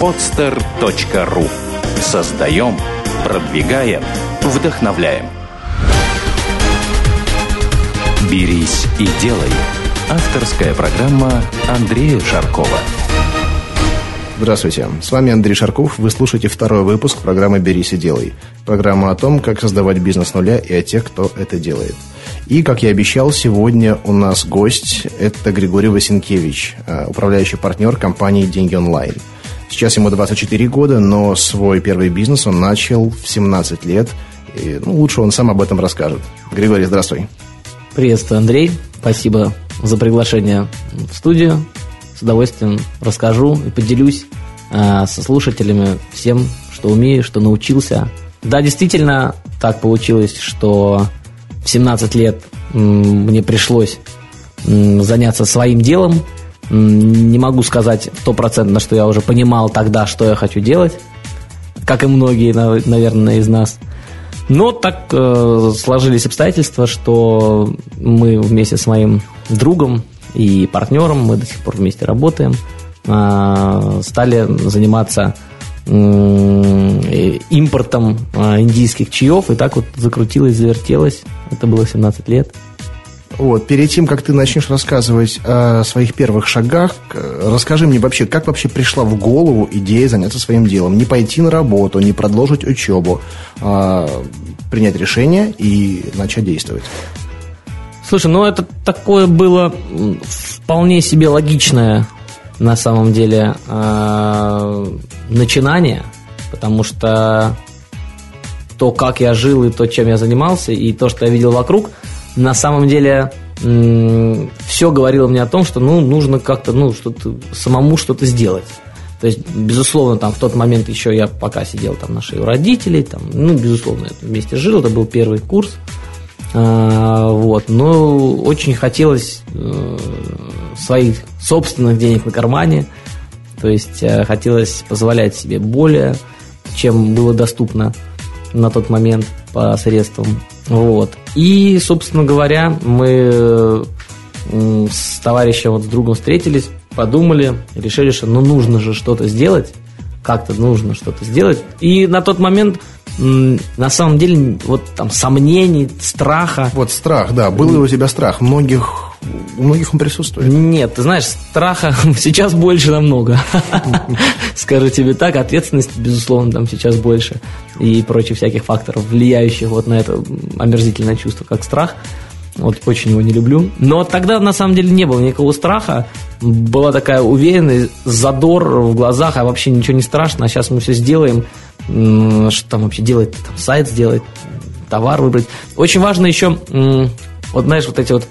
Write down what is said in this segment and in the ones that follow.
podster.ru Создаем, продвигаем, вдохновляем. «Берись и делай» – авторская программа Андрея Шаркова. Здравствуйте, с вами Андрей Шарков. Вы слушаете второй выпуск программы «Берись и делай». Программа о том, как создавать бизнес с нуля и о тех, кто это делает. И, как я обещал, сегодня у нас гость – это Григорий Васенкевич, э, управляющий партнер компании «Деньги онлайн». Сейчас ему 24 года, но свой первый бизнес он начал в 17 лет. И, ну, лучше он сам об этом расскажет. Григорий, здравствуй. Приветствую, Андрей. Спасибо за приглашение в студию. С удовольствием расскажу и поделюсь э, со слушателями всем, что умею, что научился. Да, действительно, так получилось, что в 17 лет мне пришлось заняться своим делом. Не могу сказать стопроцентно, что я уже понимал тогда, что я хочу делать, как и многие, наверное, из нас – но так э, сложились обстоятельства, что мы вместе с моим другом и партнером, мы до сих пор вместе работаем, э, стали заниматься э, импортом э, индийских чаев, и так вот закрутилось, завертелось. Это было 17 лет. Вот, перед тем, как ты начнешь рассказывать о своих первых шагах, расскажи мне вообще, как вообще пришла в голову идея заняться своим делом? Не пойти на работу, не продолжить учебу, а принять решение и начать действовать? Слушай, ну это такое было вполне себе логичное на самом деле э, начинание, потому что то, как я жил и то, чем я занимался, и то, что я видел вокруг – на самом деле все говорило мне о том, что ну, нужно как-то ну, что-то, самому что-то сделать. То есть, безусловно, там в тот момент еще я пока сидел там на шее у родителей, там, ну, безусловно, я вместе жил, это был первый курс. А, вот, но очень хотелось э, своих собственных денег на кармане, то есть э, хотелось позволять себе более, чем было доступно на тот момент по средствам. Вот. И, собственно говоря, мы с товарищем, вот с другом встретились, подумали, решили, что ну нужно же что-то сделать, как-то нужно что-то сделать. И на тот момент на самом деле вот там сомнений, страха. Вот страх, да. Был ли у тебя страх? Многих у многих он присутствует. Нет, ты знаешь, страха сейчас больше намного. Скажу тебе так, ответственность, безусловно, там сейчас больше. И прочих всяких факторов, влияющих вот на это омерзительное чувство, как страх. Вот очень его не люблю. Но тогда на самом деле не было никакого страха. Была такая уверенность, задор в глазах, а вообще ничего не страшно. А сейчас мы все сделаем. Что там вообще делать? Там сайт сделать, товар выбрать. Очень важно еще, вот знаешь, вот эти вот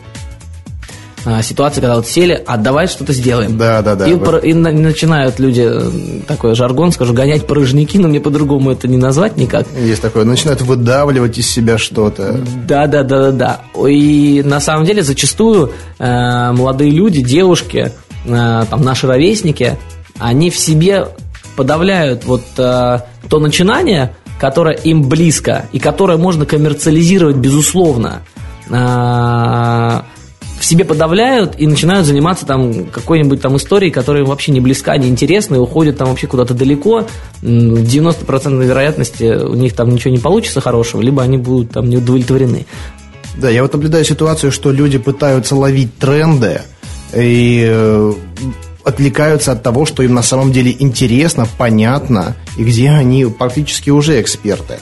а, ситуация, когда вот сели, а давай что-то сделаем. Да, да, да. И, вот. и начинают люди, э, такой жаргон, скажу, гонять порожники, но мне по-другому это не назвать никак. Есть такое, начинают выдавливать из себя что-то. Да, да, да, да, да. И на самом деле зачастую э, молодые люди, девушки, э, там наши ровесники, они в себе подавляют вот э, то начинание, которое им близко и которое можно коммерциализировать безусловно. Э, в себе подавляют и начинают заниматься там какой-нибудь там историей, которая им вообще не близка, не интересна, и уходят там вообще куда-то далеко. 90% вероятности у них там ничего не получится хорошего, либо они будут там не удовлетворены. Да, я вот наблюдаю ситуацию, что люди пытаются ловить тренды и э, отвлекаются от того, что им на самом деле интересно, понятно, и где они практически уже эксперты.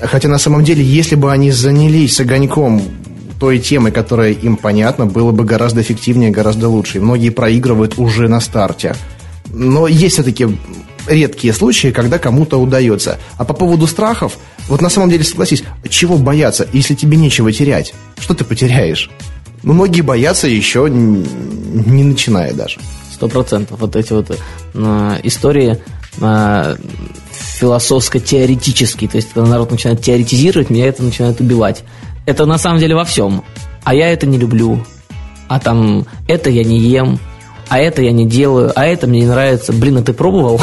Хотя на самом деле, если бы они занялись огоньком той темой, которая им понятна, было бы гораздо эффективнее, гораздо лучше. И многие проигрывают уже на старте. Но есть все-таки редкие случаи, когда кому-то удается. А по поводу страхов, вот на самом деле согласись, чего бояться, если тебе нечего терять? Что ты потеряешь? Ну, многие боятся еще не начиная даже. Сто процентов. Вот эти вот э, истории э, философско-теоретические. То есть, когда народ начинает теоретизировать, меня это начинает убивать это на самом деле во всем. А я это не люблю. А там это я не ем. А это я не делаю, а это мне не нравится. Блин, а ты пробовал?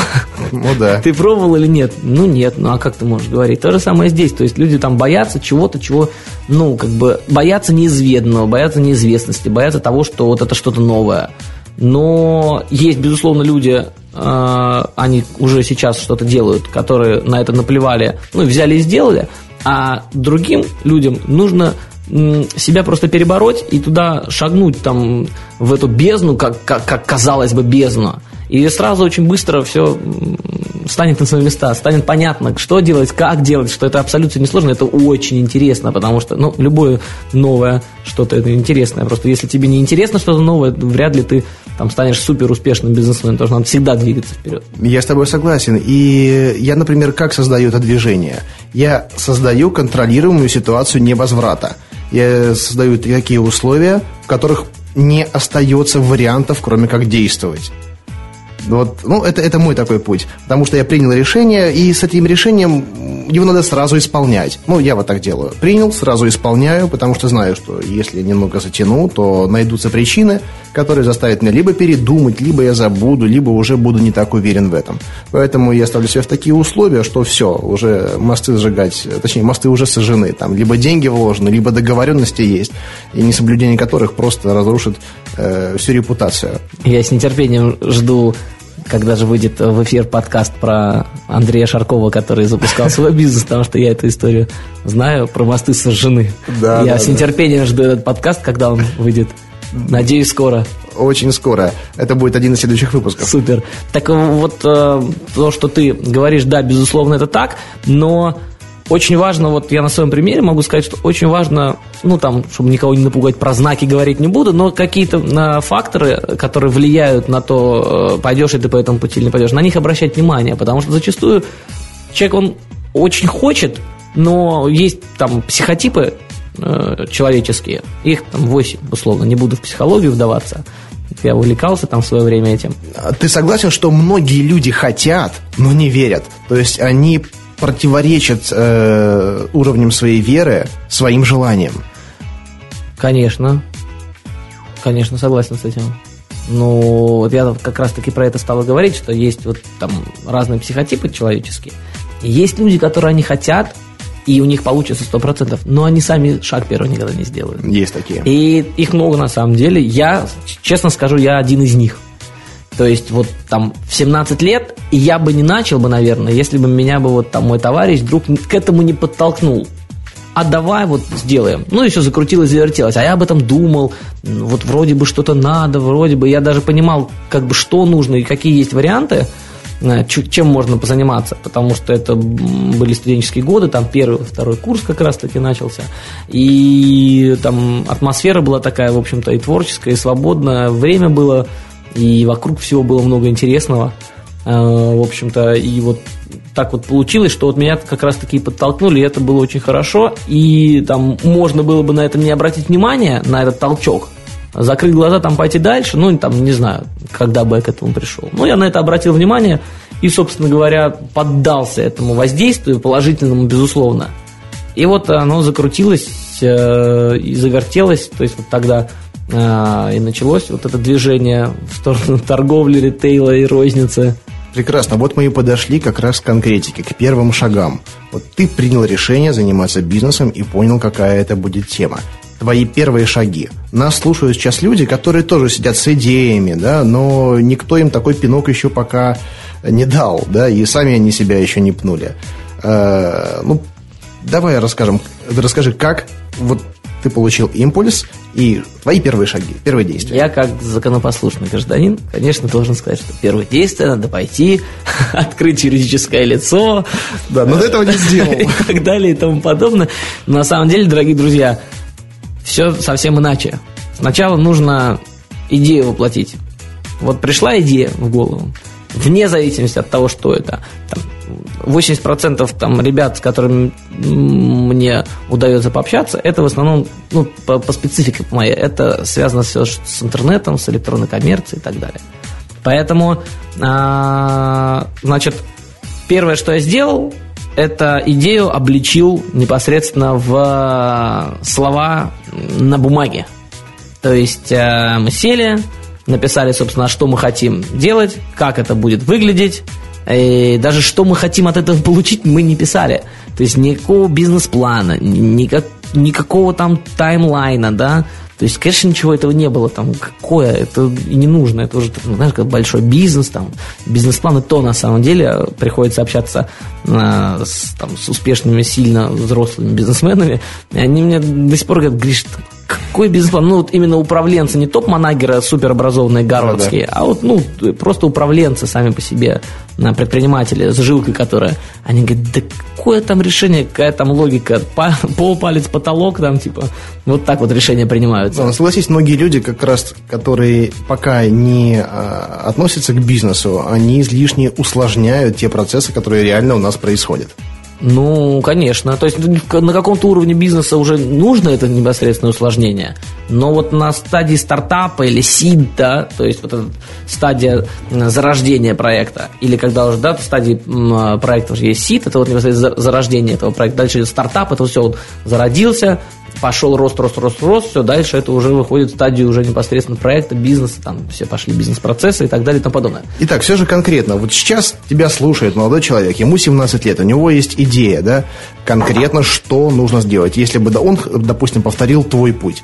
Ну да. Ты пробовал или нет? Ну нет, ну а как ты можешь говорить? То же самое здесь. То есть люди там боятся чего-то, чего, ну, как бы, боятся неизведанного, боятся неизвестности, боятся того, что вот это что-то новое. Но есть, безусловно, люди, э, они уже сейчас что-то делают, которые на это наплевали, ну, взяли и сделали, а другим людям нужно себя просто перебороть и туда шагнуть там в эту бездну, как, как, как казалось бы бездну. И сразу очень быстро все станет на свои места, станет понятно, что делать, как делать, что это абсолютно несложно, это очень интересно, потому что, ну, любое новое что-то это интересное. Просто если тебе не интересно что-то новое, вряд ли ты там станешь супер успешным бизнесменом, потому что надо всегда двигаться вперед. Я с тобой согласен. И я, например, как создаю это движение? Я создаю контролируемую ситуацию невозврата. Я создаю такие условия, в которых не остается вариантов, кроме как действовать. Вот, ну, это, это мой такой путь. Потому что я принял решение, и с этим решением его надо сразу исполнять. Ну, я вот так делаю. Принял, сразу исполняю, потому что знаю, что если немного затяну, то найдутся причины, которые заставят меня либо передумать, либо я забуду, либо уже буду не так уверен в этом. Поэтому я ставлю себя в такие условия, что все, уже мосты сжигать, точнее, мосты уже сожжены. Там либо деньги вложены, либо договоренности есть, и несоблюдение которых просто разрушит э, всю репутацию. Я с нетерпением жду когда же выйдет в эфир подкаст про Андрея Шаркова, который запускал свой бизнес, потому что я эту историю знаю, про мосты сожжены. Да, я да, с нетерпением да. жду этот подкаст, когда он выйдет. Надеюсь, скоро. Очень скоро. Это будет один из следующих выпусков. Супер. Так вот, э, то, что ты говоришь, да, безусловно, это так, но очень важно, вот я на своем примере могу сказать, что очень важно, ну там, чтобы никого не напугать, про знаки говорить не буду, но какие-то э, факторы, которые влияют на то, э, пойдешь ли ты по этому пути или не пойдешь, на них обращать внимание, потому что зачастую человек, он очень хочет, но есть там психотипы э, человеческие, их там 8, условно, не буду в психологию вдаваться, я увлекался там в свое время этим. Ты согласен, что многие люди хотят, но не верят? То есть они противоречат э, уровнем своей веры своим желаниям. Конечно. Конечно, согласен с этим. Ну, вот я как раз-таки про это стал говорить, что есть вот там разные психотипы человеческие. Есть люди, которые они хотят, и у них получится сто процентов, но они сами шаг первый никогда не сделают. Есть такие. И их много на самом деле. Я, честно скажу, я один из них. То есть вот там в 17 лет я бы не начал бы, наверное, если бы меня бы вот там мой товарищ вдруг к этому не подтолкнул. А давай вот сделаем. Ну, еще закрутилось, завертелось. А я об этом думал. Вот вроде бы что-то надо, вроде бы. Я даже понимал, как бы что нужно и какие есть варианты, э, чем можно позаниматься. Потому что это были студенческие годы, там первый, второй курс как раз-таки начался. И там атмосфера была такая, в общем-то, и творческая, и свободная. Время было и вокруг всего было много интересного. А, в общем-то, и вот так вот получилось, что вот меня как раз-таки подтолкнули, и это было очень хорошо, и там можно было бы на это не обратить внимание, на этот толчок, закрыть глаза, там пойти дальше, ну, там, не знаю, когда бы я к этому пришел. Но я на это обратил внимание и, собственно говоря, поддался этому воздействию, положительному, безусловно. И вот оно закрутилось э, и завертелось, то есть вот тогда и началось вот это движение в сторону торговли, ритейла и розницы. Прекрасно. Вот мы и подошли как раз к конкретике, к первым шагам. Вот ты принял решение заниматься бизнесом и понял, какая это будет тема. Твои первые шаги. Нас слушают сейчас люди, которые тоже сидят с идеями, да, но никто им такой пинок еще пока не дал, да, и сами они себя еще не пнули. Э, ну, давай расскажем, расскажи, как вот ты получил импульс и твои первые шаги, первые действия. Я как законопослушный гражданин, конечно, должен сказать, что первое действие надо пойти, открыть юридическое лицо. Да, но до этого не сделал. И так далее и тому подобное. Но на самом деле, дорогие друзья, все совсем иначе. Сначала нужно идею воплотить. Вот пришла идея в голову, вне зависимости от того, что это. Там, 80% там ребят, с которыми мне удается пообщаться, это в основном, ну, по, по специфике моей, это связано все с интернетом, с электронной коммерцией и так далее. Поэтому, а, значит, первое, что я сделал, это идею обличил непосредственно в слова на бумаге. То есть э, мы сели, написали, собственно, что мы хотим делать, как это будет выглядеть, и даже что мы хотим от этого получить, мы не писали. То есть никакого бизнес-плана, никак, никакого там таймлайна, да. То есть, конечно, ничего этого не было. Там, какое, это не нужно. Это уже, ну, знаешь, как большой бизнес, там, бизнес-план, и то, на самом деле, приходится общаться а, с, там, с успешными, сильно взрослыми бизнесменами. И они мне до сих пор говорят, Гриш, какой бизнес-план? Ну, вот именно управленцы, не топ-манагеры суперобразованные гарвардские, а вот, ну, просто управленцы сами по себе, предприниматели с жилкой, которые, они говорят, да какое там решение, какая там логика, пол, палец, потолок, там, типа, вот так вот решения принимаются. Да, согласись, многие люди, как раз, которые пока не а, относятся к бизнесу, они излишне усложняют те процессы, которые реально у нас происходят. Ну, конечно. То есть на каком-то уровне бизнеса уже нужно это непосредственное усложнение. Но вот на стадии стартапа или сид, да, то есть вот стадия зарождения проекта, или когда уже, да, стадии проекта уже есть сид, это вот непосредственно зарождение этого проекта. Дальше стартап, это все вот зародился, пошел рост, рост, рост, рост, все, дальше это уже выходит в стадию уже непосредственно проекта, бизнеса, там все пошли бизнес-процессы и так далее и тому подобное. Итак, все же конкретно, вот сейчас тебя слушает молодой человек, ему 17 лет, у него есть идея, да, конкретно, что нужно сделать, если бы он, допустим, повторил твой путь.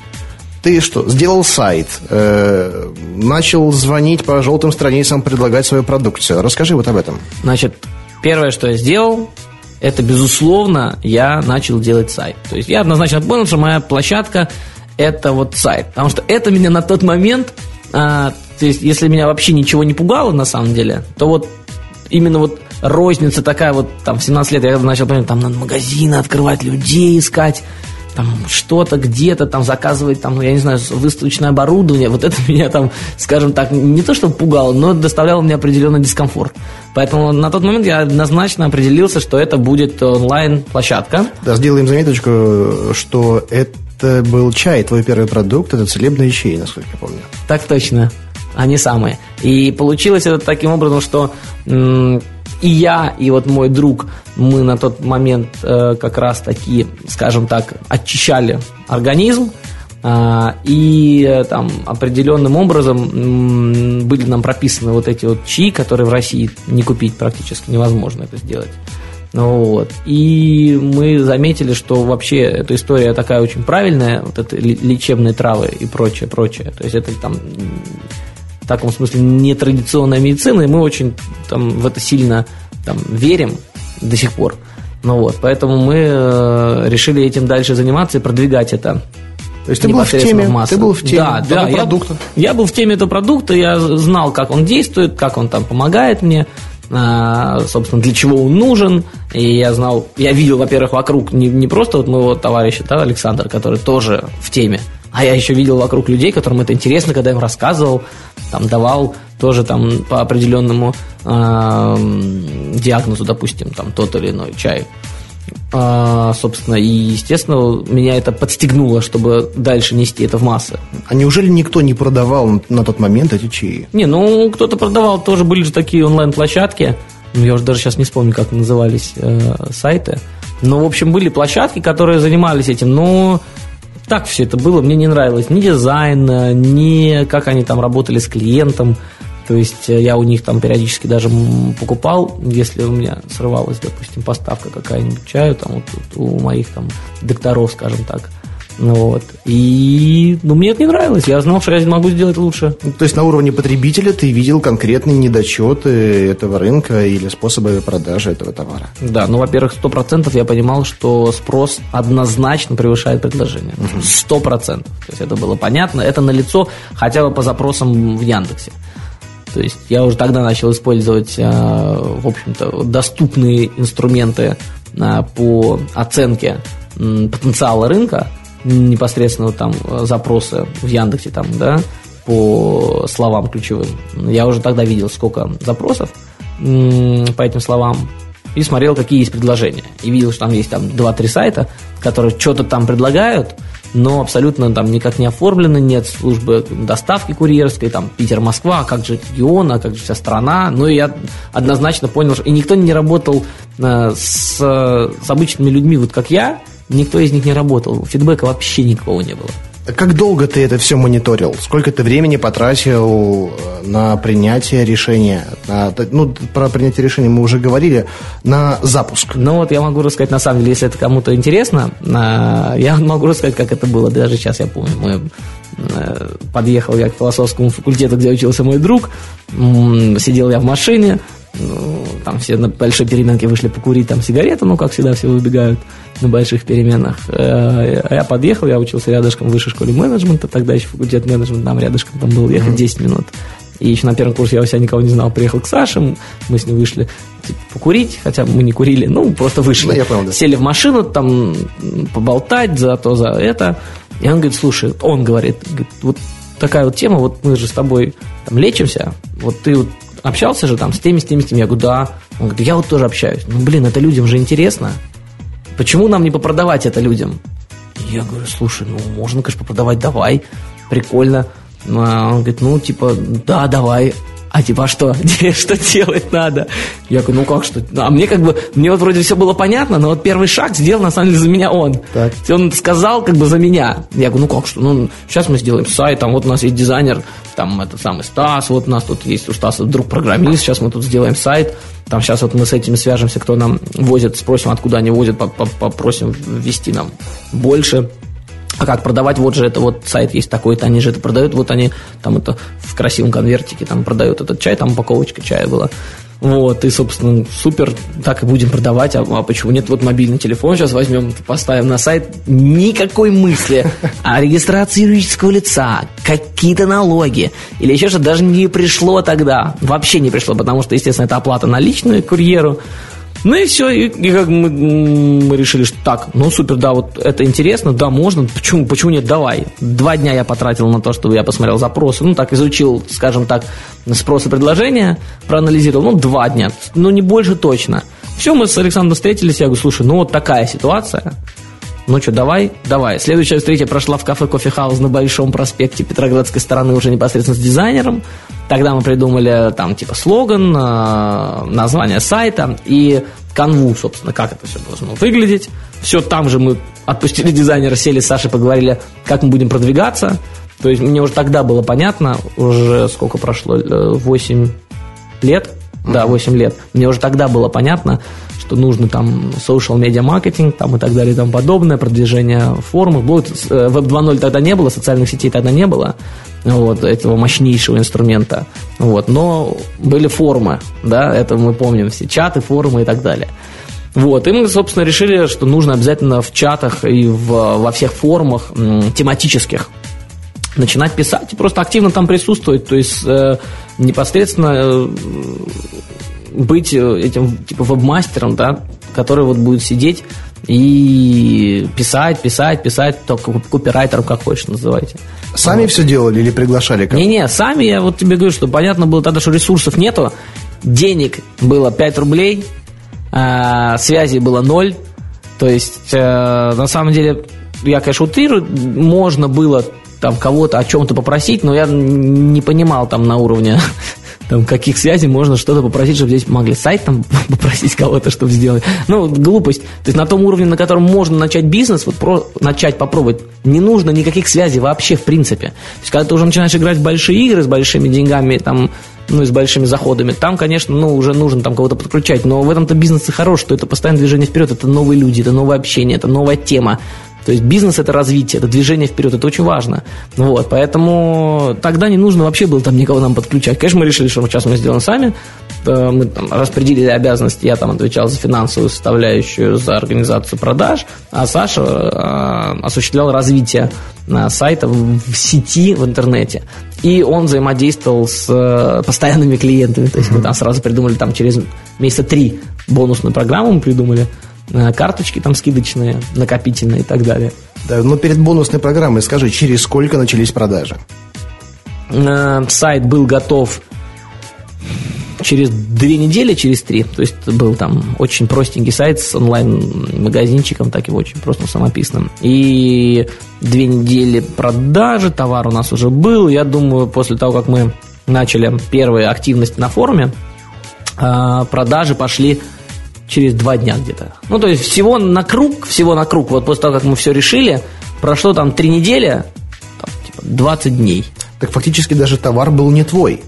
Ты что, сделал сайт, э, начал звонить по желтым страницам, предлагать свою продукцию. Расскажи вот об этом. Значит, первое, что я сделал, это, безусловно, я начал делать сайт. То есть я однозначно понял, что моя площадка – это вот сайт. Потому что это меня на тот момент, а, то есть если меня вообще ничего не пугало на самом деле, то вот именно вот розница такая вот, там, в 17 лет я начал понимать, там, надо магазины открывать, людей искать, там что-то где-то там заказывать, там, ну, я не знаю, выставочное оборудование, вот это меня там, скажем так, не то что пугало, но доставляло мне определенный дискомфорт. Поэтому на тот момент я однозначно определился, что это будет онлайн-площадка. Да, сделаем заметочку, что это был чай, твой первый продукт, это целебные чаи, насколько я помню. Так точно, они самые. И получилось это таким образом, что и я, и вот мой друг, мы на тот момент э, как раз таки, скажем так, очищали организм, а, и э, там определенным образом были нам прописаны вот эти вот чаи, которые в России не купить практически невозможно это сделать. Ну вот. И мы заметили, что вообще эта история такая очень правильная, вот это лечебные травы и прочее, прочее. То есть это там таком смысле нетрадиционная медицина, и мы очень там, в это сильно там, верим до сих пор. Ну вот, поэтому мы э, решили этим дальше заниматься и продвигать это. То есть ты был в теме, в ты был в теме да, да, продукта. Я, я был в теме этого продукта, я знал, как он действует, как он там помогает мне, а, собственно, для чего он нужен. И я знал, я видел, во-первых, вокруг не, не просто вот моего товарища, да, Александр, который тоже в теме, а я еще видел вокруг людей, которым это интересно, когда я им рассказывал, там давал тоже там по определенному э, диагнозу, допустим, там тот или иной чай. А, собственно, и, естественно, меня это подстегнуло, чтобы дальше нести это в массы. А неужели никто не продавал на тот момент эти чаи? Не, ну, кто-то продавал, тоже были же такие онлайн-площадки. Ну, я уже даже сейчас не вспомню, как назывались э, сайты. Но, в общем, были площадки, которые занимались этим. Но так все это было, мне не нравилось ни дизайн, ни как они там работали с клиентом. То есть э, я у них там периодически даже покупал, если у меня срывалась, допустим, поставка какая-нибудь чаю, там вот у моих там докторов, скажем так. Ну вот. И ну, мне это не нравилось. Я знал, что я могу сделать лучше. То есть на уровне потребителя ты видел конкретные недочеты этого рынка или способы продажи этого товара? Да, ну, во-первых, сто процентов я понимал, что спрос однозначно превышает предложение. Сто процентов. То есть это было понятно. Это налицо хотя бы по запросам в Яндексе. То есть я уже тогда начал использовать, э, в общем-то, доступные инструменты э, по оценке потенциала рынка, непосредственно там э, запросы в Яндексе там, да, по словам ключевым. Я уже тогда видел, сколько запросов по этим словам и смотрел, какие есть предложения. И видел, что там есть там 2-3 сайта, которые что-то там предлагают, но абсолютно там никак не оформлено, нет службы доставки курьерской, там Питер-Москва, а как же регион, а как же вся страна. Ну, и я однозначно понял, что и никто не работал э, с, с обычными людьми, вот как я, никто из них не работал. Фидбэка вообще никакого не было. Как долго ты это все мониторил? Сколько ты времени потратил э, на принятие решения? На, ну, про принятие решения мы уже говорили. На запуск. Ну вот я могу рассказать, на самом деле, если это кому-то интересно, я могу рассказать, как это было. Даже сейчас я помню. Мы э, подъехал я к философскому факультету, где учился мой друг. Сидел я в машине. Ну, там все на большой переменке вышли покурить там сигареты, ну, как всегда, все выбегают на больших переменах. А я подъехал, я учился рядышком в высшей школе менеджмента, тогда еще факультет менеджмента, там рядышком там был ехать 10 минут. И еще на первом курсе я у себя никого не знал. Приехал к Саше, мы с ним вышли типа, покурить, хотя мы не курили, ну, просто вышли. Ну, я понял, да. Сели в машину, там, поболтать за то, за это. И он говорит, слушай, он говорит, говорит вот такая вот тема, вот мы же с тобой там лечимся, вот ты вот общался же там с теми, с теми, с теми. Я говорю, да. Он говорит, я вот тоже общаюсь. Ну, блин, это людям же интересно. Почему нам не попродавать это людям? Я говорю, слушай, ну, можно, конечно, попродавать, давай, прикольно. А он говорит, ну, типа, да, давай. А типа, а что? что делать надо? Я говорю, ну как что? А мне как бы, мне вот вроде все было понятно, но вот первый шаг сделал на самом деле за меня он. Так. Он сказал как бы за меня. Я говорю, ну как что? Ну, сейчас мы сделаем сайт, там вот у нас есть дизайнер, там это самый Стас, вот у нас тут есть у Стаса друг программист, сейчас мы тут сделаем сайт. Там сейчас вот мы с этими свяжемся, кто нам возит, спросим, откуда они возят, попросим ввести нам больше. А как продавать? Вот же это вот сайт есть такой-то, они же это продают, вот они там это в красивом конвертике там продают этот чай, там упаковочка чая была. Вот, и, собственно, супер, так и будем продавать. А, а почему нет? Вот мобильный телефон сейчас возьмем, поставим на сайт. Никакой мысли о регистрации юридического лица, какие-то налоги или еще что-то даже не пришло тогда. Вообще не пришло, потому что, естественно, это оплата наличную курьеру. Ну и все, и, и как мы, мы решили, что так, ну супер, да, вот это интересно, да, можно, почему, почему нет, давай. Два дня я потратил на то, чтобы я посмотрел запросы, ну так, изучил, скажем так, спрос и предложения, проанализировал, ну два дня, ну не больше точно. Все, мы с Александром встретились, я говорю, слушай, ну вот такая ситуация, ну что, давай, давай. Следующая встреча прошла в кафе Кофе Хаус на Большом проспекте Петроградской стороны уже непосредственно с дизайнером. Тогда мы придумали там типа слоган, э, название сайта и канву, собственно, как это все должно выглядеть. Все там же мы отпустили дизайнера, сели с Сашей, поговорили, как мы будем продвигаться. То есть мне уже тогда было понятно, уже сколько прошло, 8 э, лет, да, 8 лет. Мне уже тогда было понятно, что нужно там social media маркетинг там и так далее и тому подобное, продвижение формы. Будет, Web 2.0 тогда не было, социальных сетей тогда не было, вот, этого мощнейшего инструмента. Вот, но были формы, да, это мы помним все, чаты, форумы и так далее. Вот, и мы, собственно, решили, что нужно обязательно в чатах и в, во всех форумах тематических начинать писать и просто активно там присутствовать, то есть э, непосредственно э, быть э, этим типа веб-мастером, да, который вот будет сидеть и писать, писать, писать, только копирайтером, как хочешь, называйте. Сами вот. все делали или приглашали? Не-не, сами, я вот тебе говорю, что понятно было тогда, что ресурсов нету, денег было 5 рублей, а, связи было 0, то есть, а, на самом деле, я, конечно, утрирую, можно было там кого-то о чем-то попросить, но я не понимал там на уровне там, каких связей можно что-то попросить, чтобы здесь могли сайт там попросить кого-то, чтобы сделать. Ну, глупость. То есть на том уровне, на котором можно начать бизнес, вот про, начать попробовать, не нужно никаких связей вообще в принципе. То есть когда ты уже начинаешь играть в большие игры с большими деньгами, там, ну, и с большими заходами, там, конечно, ну, уже нужно там кого-то подключать, но в этом-то бизнес и хорош, что это постоянное движение вперед, это новые люди, это новое общение, это новая тема. То есть бизнес – это развитие, это движение вперед, это очень важно. Вот, поэтому тогда не нужно вообще было там никого нам подключать. Конечно, мы решили, что сейчас мы сделаем сами. Э, мы там распределили обязанности, я там отвечал за финансовую составляющую, за организацию продаж, а Саша э, осуществлял развитие э, сайта в сети, в интернете. И он взаимодействовал с э, постоянными клиентами. То есть мы там сразу придумали там через месяца три бонусную программу мы придумали – карточки там скидочные, накопительные и так далее. Да, но перед бонусной программой скажи, через сколько начались продажи? Э, сайт был готов через две недели, через три. То есть был там очень простенький сайт с онлайн-магазинчиком, так и очень просто самописным. И две недели продажи, товар у нас уже был. Я думаю, после того, как мы начали первые активности на форуме, э, продажи пошли через два дня где-то. Ну, то есть всего на круг, всего на круг, вот после того, как мы все решили, прошло там три недели, 20 дней. Так фактически даже товар был не твой.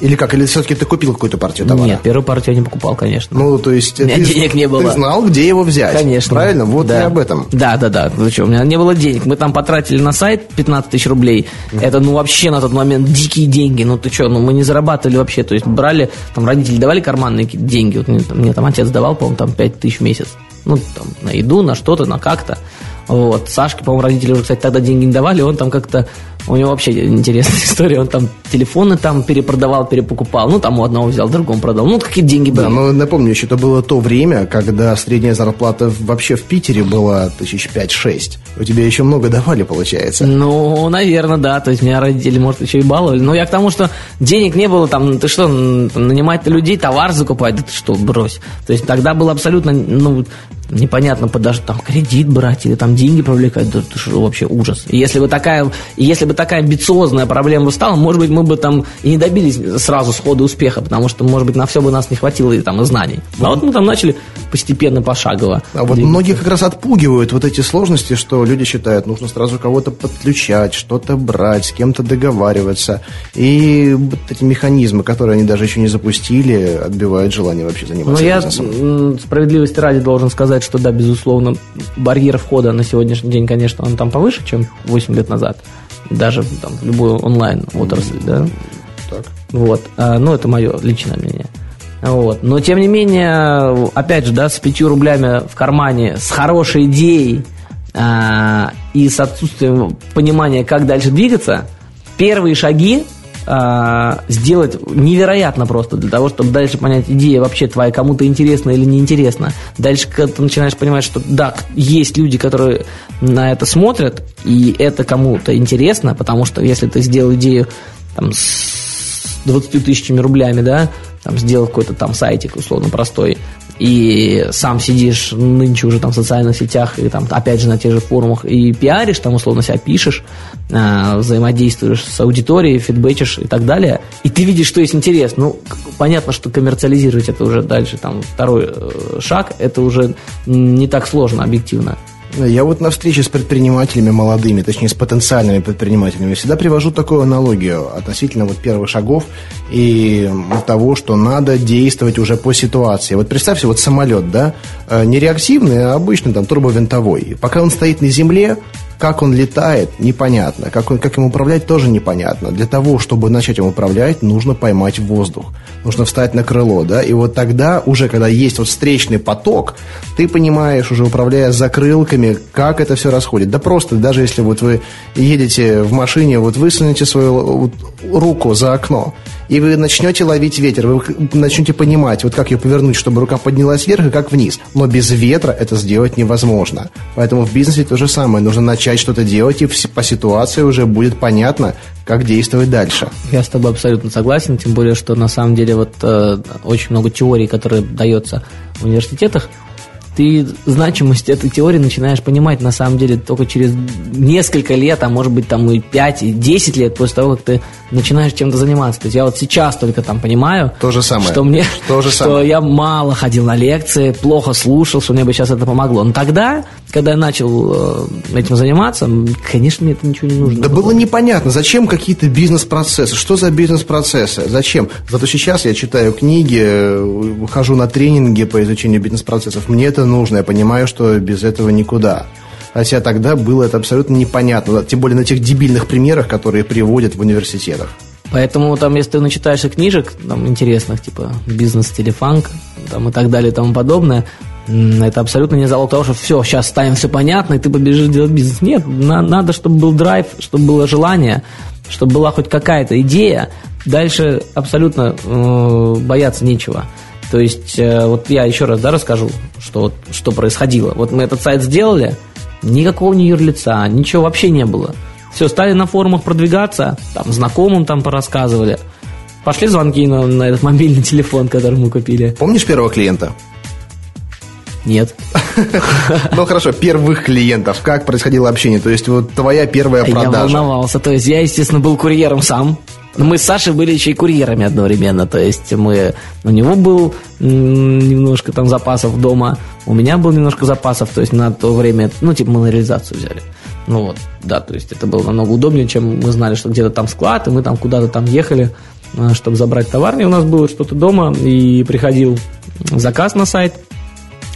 Или как? Или все-таки ты купил какую-то партию товара? Нет, первую партию я не покупал, конечно. Ну, то есть... У меня ты, денег не было. Ты знал, где его взять. Конечно. Правильно? Вот да. и об этом. Да, да, да. Ну что, у меня не было денег. Мы там потратили на сайт 15 тысяч рублей. Это, ну, вообще на тот момент дикие деньги. Ну, ты что, ну, мы не зарабатывали вообще. То есть брали, там, родители давали карманные деньги. Вот мне, там, мне там отец давал, по-моему, там 5 тысяч в месяц. Ну, там, на еду, на что-то, на как-то. Вот. Сашке, по-моему, родители уже, кстати, тогда деньги не давали, он там как-то... У него вообще интересная история. Он там телефоны там перепродавал, перепокупал. Ну, там у одного взял, другому продал. Ну, какие деньги были. Да, но напомню, еще это было то время, когда средняя зарплата вообще в Питере была тысяч пять-шесть. У тебя еще много давали, получается. Ну, наверное, да. То есть меня родители, может, еще и баловали. Но я к тому, что денег не было, там, ты что, нанимать людей, товар закупать, да ты что, брось. То есть тогда было абсолютно, ну, непонятно, даже там кредит брать или там деньги привлекать, да это что, вообще ужас. И если бы такая, если бы такая амбициозная проблема стала, может быть, мы бы там и не добились сразу схода успеха, потому что, может быть, на все бы нас не хватило и там и знаний. А вот мы там начали постепенно, пошагово. А вот многие как раз отпугивают вот эти сложности, что люди считают, нужно сразу кого-то подключать, что-то брать, с кем-то договариваться. И вот эти механизмы, которые они даже еще не запустили, отбивают желание вообще заниматься Но я справедливости ради должен сказать, что да, безусловно, барьер входа на сегодняшний день, конечно, он там повыше, чем 8 лет назад. Даже там в любую онлайн отрасль, да. Так. Вот. А, ну, это мое личное мнение. Вот. Но, тем не менее, опять же, да, с 5 рублями в кармане, с хорошей идеей а, и с отсутствием понимания, как дальше двигаться, первые шаги сделать невероятно просто для того, чтобы дальше понять, идея вообще твоя кому-то интересна или неинтересна. Дальше, когда ты начинаешь понимать, что да, есть люди, которые на это смотрят, и это кому-то интересно, потому что если ты сделал идею там, с 20 тысячами рублями, да, там, сделал какой-то там сайтик, условно, простой, и сам сидишь нынче уже там в социальных сетях и там опять же на тех же форумах и пиаришь, там условно себя пишешь, э, взаимодействуешь с аудиторией, фидбэчишь и так далее, и ты видишь, что есть интерес. Ну, понятно, что коммерциализировать это уже дальше, там второй э, шаг, это уже не так сложно объективно. Я вот на встрече с предпринимателями молодыми, точнее с потенциальными предпринимателями, всегда привожу такую аналогию относительно вот первых шагов и того, что надо действовать уже по ситуации. Вот представьте, вот самолет, да, э, не реактивный, а обычный, там, турбовинтовой. Пока он стоит на земле, как он летает, непонятно. Как, он, как им управлять, тоже непонятно. Для того, чтобы начать им управлять, нужно поймать воздух. Нужно встать на крыло, да, и вот тогда, уже когда есть вот встречный поток, ты понимаешь, уже управляя закрылками, как это все расходит. Да просто, даже если вот вы едете в машине, вот высунете свою вот руку за окно, и вы начнете ловить ветер, вы начнете понимать, вот как ее повернуть, чтобы рука поднялась вверх и как вниз. Но без ветра это сделать невозможно. Поэтому в бизнесе то же самое. Нужно начать что-то делать, и по ситуации уже будет понятно, как действовать дальше. Я с тобой абсолютно согласен, тем более, что на самом деле вот э, очень много теорий, которые дается в университетах, ты значимость этой теории начинаешь понимать на самом деле только через несколько лет, а может быть там и 5, и 10 лет после того, как ты начинаешь чем-то заниматься. То есть я вот сейчас только там понимаю, То же самое. что мне, То же что самое. я мало ходил на лекции, плохо слушал, что мне бы сейчас это помогло. Но тогда, когда я начал э, этим заниматься, конечно, мне это ничего не нужно. Да было непонятно, зачем какие-то бизнес-процессы, что за бизнес-процессы, зачем. Зато сейчас я читаю книги, э, хожу на тренинги по изучению бизнес-процессов, мне это нужно, я понимаю, что без этого никуда. Хотя тогда было это абсолютно непонятно, тем более на тех дебильных примерах, которые приводят в университетах. Поэтому там, если ты начитаешься книжек там, интересных, типа бизнес телефанк там, и так далее и тому подобное, это абсолютно не залог того, что все, сейчас станет все понятно, и ты побежишь делать бизнес. Нет, на- надо, чтобы был драйв, чтобы было желание, чтобы была хоть какая-то идея. Дальше абсолютно э, бояться нечего. То есть, э, вот я еще раз да, расскажу, что, вот, что происходило. Вот мы этот сайт сделали, никакого ни юрлица, ничего вообще не было. Все, стали на форумах продвигаться, там, знакомым там порассказывали. Пошли звонки на, на этот мобильный телефон, который мы купили. Помнишь первого клиента? Нет. Ну хорошо, первых клиентов, как происходило общение? То есть вот твоя первая Я продажа. волновался. То есть я, естественно, был курьером сам. Но мы с Сашей были еще и курьерами одновременно. То есть мы... У него был немножко там запасов дома, у меня был немножко запасов. То есть на то время, ну, типа мы на реализацию взяли. Ну вот, да, то есть это было намного удобнее, чем мы знали, что где-то там склад, и мы там куда-то там ехали, э, чтобы забрать товар. И у нас было что-то дома, и приходил заказ на сайт.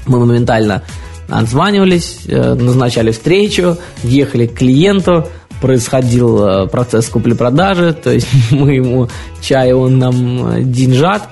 Мы моментально отзванивались, э, назначали встречу, ехали к клиенту, происходил э, процесс купли-продажи, то есть мы ему чай, он нам деньжат,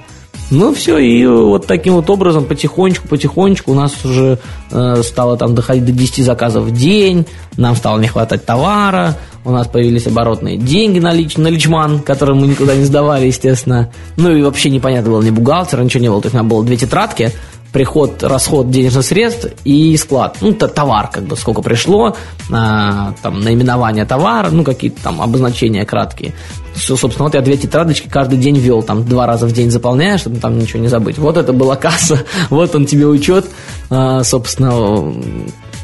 ну, все, и вот таким вот образом потихонечку, потихонечку у нас уже э, стало там доходить до 10 заказов в день, нам стало не хватать товара, у нас появились оборотные деньги на, лич, на личман, которые мы никуда не сдавали, естественно. Ну и вообще непонятно было ни бухгалтера, ничего не было. То есть у меня было две тетрадки, приход, расход денежных средств и склад. Ну, это товар, как бы, сколько пришло, а, там, наименование товара, ну, какие-то там обозначения краткие. Все, собственно, вот я две тетрадочки каждый день вел, там, два раза в день заполняешь, чтобы там ничего не забыть. Вот это была касса, вот он тебе учет, а, собственно,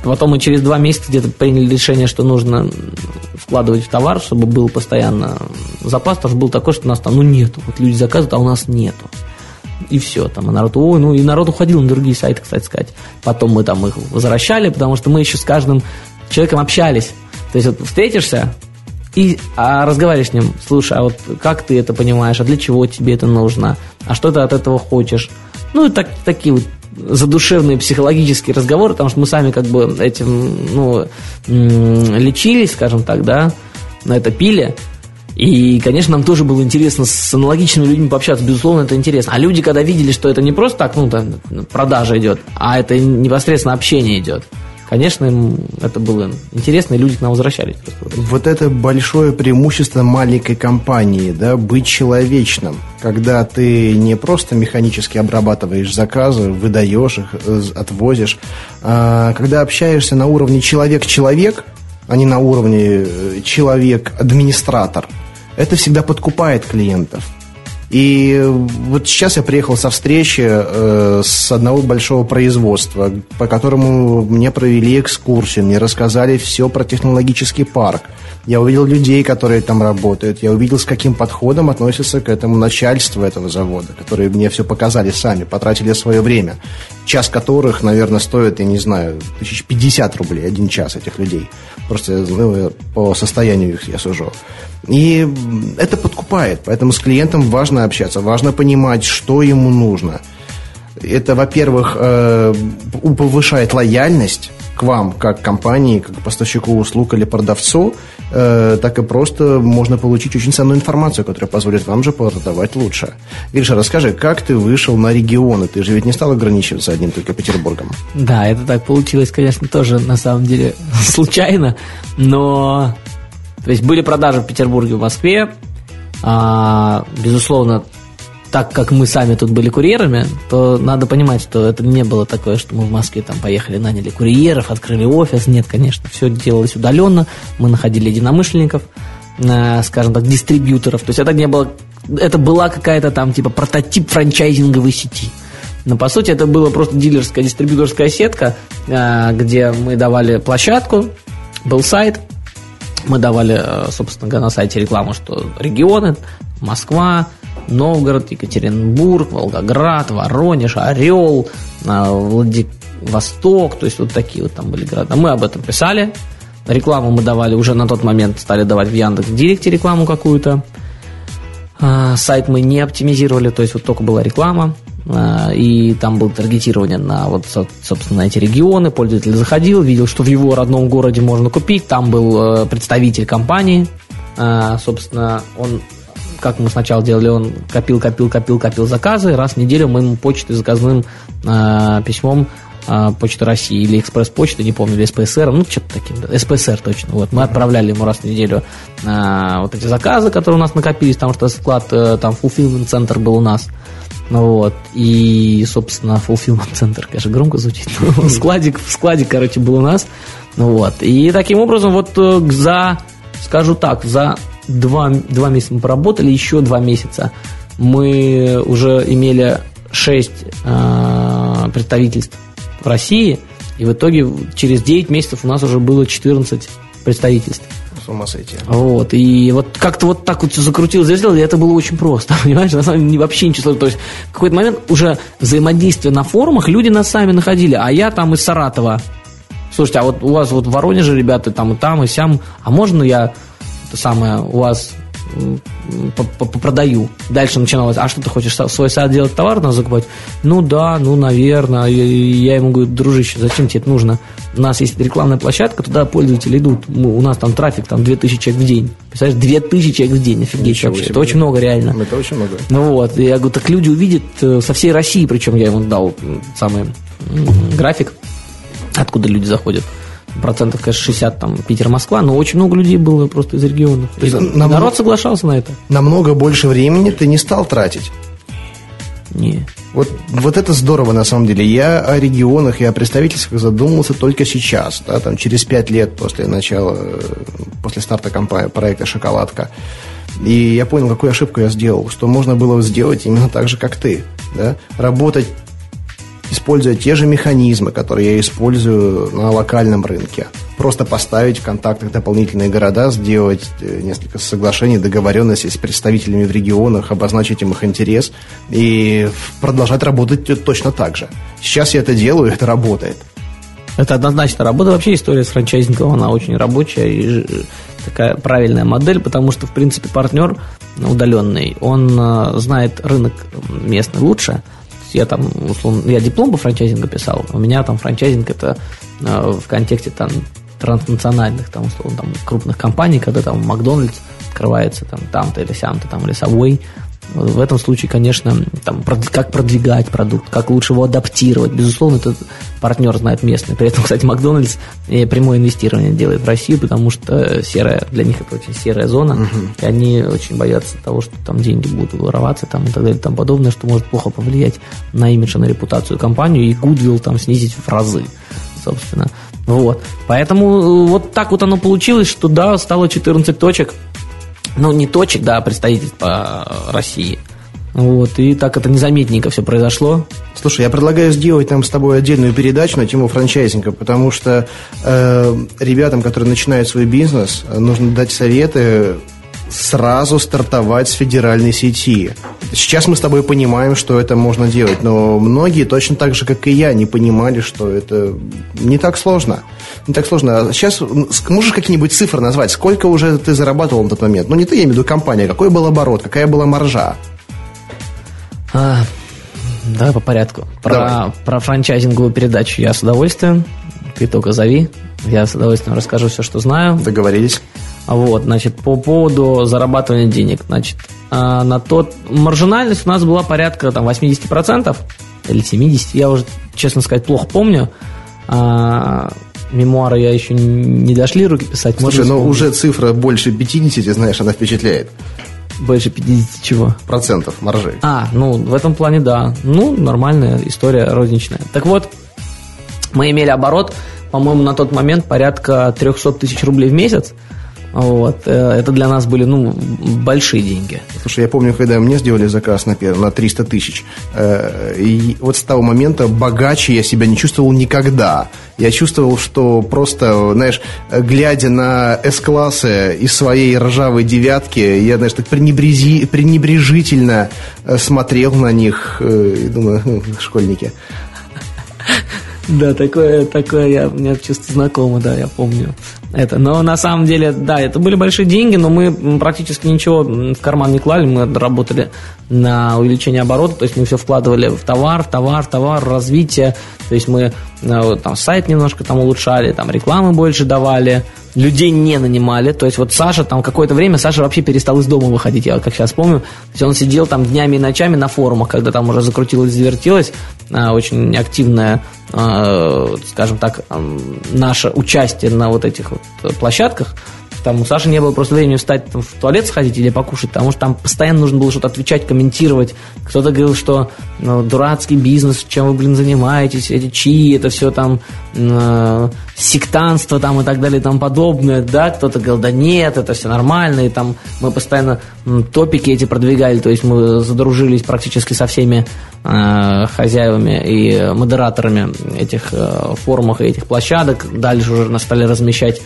Потом мы через два месяца где-то приняли решение, что нужно вкладывать в товар, чтобы был постоянно запас, потому что был такой, что у нас там, ну, нету. Вот люди заказывают, а у нас нету и все. Там, и народ, ой, ну и народ уходил на другие сайты, кстати сказать. Потом мы там их возвращали, потому что мы еще с каждым человеком общались. То есть вот встретишься, и а, разговариваешь с ним, слушай, а вот как ты это понимаешь, а для чего тебе это нужно, а что ты от этого хочешь. Ну, и так, такие вот задушевные психологические разговоры, потому что мы сами как бы этим, ну, лечились, скажем так, да, на это пили. И, конечно, нам тоже было интересно с аналогичными людьми пообщаться, безусловно, это интересно. А люди, когда видели, что это не просто так, ну, там, продажа идет, а это непосредственно общение идет, конечно, им это было интересно, и люди к нам возвращались. Вот это большое преимущество маленькой компании, да, быть человечным, когда ты не просто механически обрабатываешь заказы, выдаешь их, э, отвозишь, а когда общаешься на уровне человек-человек, а не на уровне э, человек-администратор – это всегда подкупает клиентов. И вот сейчас я приехал со встречи э, с одного большого производства, по которому мне провели экскурсию, мне рассказали все про технологический парк. Я увидел людей, которые там работают, я увидел, с каким подходом относятся к этому начальство этого завода, которые мне все показали сами, потратили свое время, час которых, наверное, стоит, я не знаю, тысяч пятьдесят рублей один час этих людей. Просто ну, по состоянию их я сужу. И это подкупает, поэтому с клиентом важно общаться, важно понимать, что ему нужно. Это, во-первых, э, повышает лояльность к вам, как компании, как поставщику услуг или продавцу, э, так и просто можно получить очень ценную информацию, которая позволит вам же продавать лучше. Гриша, расскажи, как ты вышел на регионы? Ты же ведь не стал ограничиваться одним только Петербургом. Да, это так получилось, конечно, тоже на самом деле случайно, но то есть были продажи в Петербурге, в Москве. А, безусловно, так как мы сами тут были курьерами, то надо понимать, что это не было такое, что мы в Москве там поехали, наняли курьеров, открыли офис. Нет, конечно, все делалось удаленно. Мы находили единомышленников, э, скажем так, дистрибьюторов. То есть это не было, это была какая-то там типа прототип франчайзинговой сети. Но по сути это была просто дилерская, дистрибьюторская сетка, э, где мы давали площадку, был сайт, мы давали, э, собственно на сайте рекламу, что регионы, Москва, Новгород, Екатеринбург, Волгоград, Воронеж, Орел, Владивосток, то есть вот такие вот там были города. Мы об этом писали. Рекламу мы давали уже на тот момент, стали давать в Яндекс Директе рекламу какую-то. А, сайт мы не оптимизировали, то есть вот только была реклама. А, и там было таргетирование на вот, собственно, эти регионы. Пользователь заходил, видел, что в его родном городе можно купить. Там был э, представитель компании. А, собственно, он как мы сначала делали, он копил, копил, копил, копил заказы. Раз в неделю мы ему почтой заказным э, письмом э, Почты России или Экспресс-почты, не помню, или СПСР, ну, что-то таким, да, СПСР точно. Вот, мы отправляли ему раз в неделю э, вот эти заказы, которые у нас накопились, потому что склад, э, там, fulfillment центр был у нас. Вот. И, собственно, fulfillment центр, конечно, громко звучит. складик, складик, короче, был у нас. Вот. И таким образом, вот э, за, скажу так, за два, два месяца мы поработали, еще два месяца мы уже имели шесть э, представительств в России, и в итоге через 9 месяцев у нас уже было 14 представительств. С ума сойти. Вот, и вот как-то вот так вот все закрутилось, сделали, и это было очень просто, понимаешь, на самом деле вообще ничего сложного. То есть в какой-то момент уже взаимодействие на форумах люди нас сами находили, а я там из Саратова, слушайте, а вот у вас вот в Воронеже ребята там и там, и сям, а можно я самое у вас продаю. Дальше начиналось, а что ты хочешь, свой сайт делать, товар надо закупать? Ну да, ну, наверное. Я ему говорю, дружище, зачем тебе это нужно? У нас есть рекламная площадка, туда пользователи идут. Мы, у нас там трафик, там 2000 человек в день. Представляешь, 2000 человек в день, офигеть Ничего вообще. Себе. Это очень много реально. Это очень много. Ну вот, я говорю, так люди увидят э, со всей России, причем я ему дал самый график, откуда люди заходят процентов, конечно, 60 там Питер-Москва, но очень много людей было просто из регионов. То есть нам, народ соглашался на это. Намного больше времени ты не стал тратить. Не. Вот, вот это здорово на самом деле. Я о регионах и о представительствах задумался только сейчас, да, там, через пять лет после начала, после старта компании, проекта «Шоколадка». И я понял, какую ошибку я сделал, что можно было сделать именно так же, как ты. Да? Работать используя те же механизмы, которые я использую на локальном рынке. Просто поставить в контактах дополнительные города, сделать э, несколько соглашений, договоренностей с представителями в регионах, обозначить им их интерес и продолжать работать точно так же. Сейчас я это делаю, это работает. Это однозначно работа. Вообще история с франчайзингом, она очень рабочая и такая правильная модель, потому что, в принципе, партнер удаленный, он э, знает рынок местный лучше, я там, условно, я диплом по франчайзингу писал, у меня там франчайзинг это э, в контексте там транснациональных, там, условно, там, крупных компаний, когда там Макдональдс открывается там, там-то или сям-то, там, или Subway, в этом случае, конечно, там, как продвигать продукт, как лучше его адаптировать. Безусловно, этот партнер знает местный. При этом, кстати, Макдональдс прямое инвестирование делает в Россию, потому что серая, для них это очень серая зона, угу. и они очень боятся того, что там деньги будут вороваться там, и так далее и тому подобное, что может плохо повлиять на имидж и на репутацию компании, и Гудвилл там снизить в разы, собственно. Вот. Поэтому э, вот так вот оно получилось, что да, стало 14 точек, ну, не точек, да, а представительств по России. Вот, и так это незаметненько все произошло. Слушай, я предлагаю сделать нам с тобой отдельную передачу на тему франчайзинга, потому что э, ребятам, которые начинают свой бизнес, нужно дать советы сразу стартовать с федеральной сети. Сейчас мы с тобой понимаем, что это можно делать, но многие точно так же, как и я, не понимали, что это не так сложно. Не так сложно. Сейчас можешь какие-нибудь цифры назвать? Сколько уже ты зарабатывал на тот момент? Ну, не ты, я имею в виду компания. Какой был оборот? Какая была маржа? А, давай по порядку. Про, про франчайзинговую передачу я с удовольствием. Ты только зови. Я с удовольствием расскажу все, что знаю. Договорились. Вот, значит, по поводу зарабатывания денег, значит, а, на тот маржинальность у нас была порядка там 80% или 70%, я уже, честно сказать, плохо помню. А, мемуары я еще не дошли руки писать. Слушай, но уже цифра больше 50, знаешь, она впечатляет. Больше 50 чего? Процентов маржи. А, ну, в этом плане, да. Ну, нормальная история розничная. Так вот, мы имели оборот, по-моему, на тот момент порядка 300 тысяч рублей в месяц. Вот. Э, это для нас были ну, большие деньги. Слушай, я помню, когда мне сделали заказ на, на 300 тысяч, э, и вот с того момента богаче я себя не чувствовал никогда. Я чувствовал, что просто, знаешь, глядя на С-классы из своей ржавой девятки, я, знаешь, так пренебрези, пренебрежительно э, смотрел на них и думаю, «Хм, школьники. Да, такое, такое я, мне чувство знакомо, да, я помню это. Но на самом деле, да, это были большие деньги, но мы практически ничего в карман не клали, мы работали на увеличение оборота, то есть мы все вкладывали в товар, в товар, в товар, развитие, то есть мы э, там сайт немножко там улучшали, там рекламы больше давали, людей не нанимали. То есть вот Саша там какое-то время, Саша вообще перестал из дома выходить, я как сейчас помню. То есть он сидел там днями и ночами на форумах, когда там уже закрутилось, завертелось. А, очень активное, а, скажем так, наше участие на вот этих вот площадках. Там у Саши не было просто времени встать там, в туалет сходить или покушать, потому что там постоянно нужно было что-то отвечать, комментировать. Кто-то говорил, что ну, дурацкий бизнес, чем вы, блин, занимаетесь, эти чьи, это все там э, сектанство там и так далее и тому подобное, да, кто-то говорил, да нет, это все нормально, и там мы постоянно топики эти продвигали, то есть мы задружились практически со всеми э, хозяевами и модераторами этих э, форумов и этих площадок, дальше уже стали размещать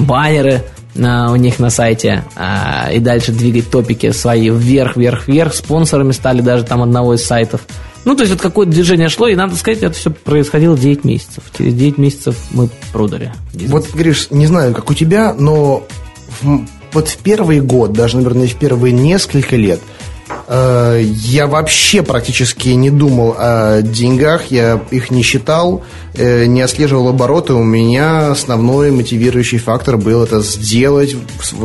баннеры, на, у них на сайте а, и дальше двигать топики свои вверх, вверх, вверх. Спонсорами стали даже там одного из сайтов. Ну, то есть вот какое-то движение шло, и надо сказать, это все происходило 9 месяцев. Через 9 месяцев мы продали. Бизнес. Вот, Гриш, не знаю, как у тебя, но в, вот в первый год, даже, наверное, в первые несколько лет – я вообще практически не думал о деньгах, я их не считал, э, не отслеживал обороты. У меня основной мотивирующий фактор был это сделать,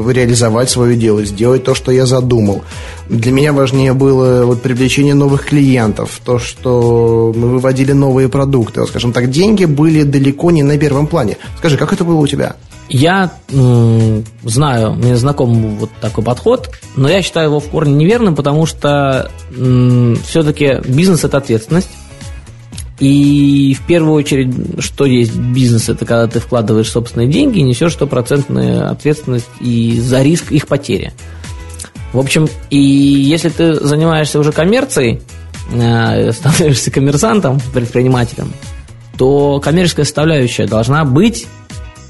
реализовать свое дело, сделать то, что я задумал. Для меня важнее было вот привлечение новых клиентов, то, что мы выводили новые продукты. Скажем так, деньги были далеко не на первом плане. Скажи, как это было у тебя? Я знаю, мне знаком вот такой подход, но я считаю его в корне неверным, потому что все-таки бизнес – это ответственность. И в первую очередь, что есть бизнес, это когда ты вкладываешь собственные деньги и несешь стопроцентную ответственность и за риск их потери. В общем, и если ты занимаешься уже коммерцией, э, становишься коммерсантом, предпринимателем, то коммерческая составляющая должна быть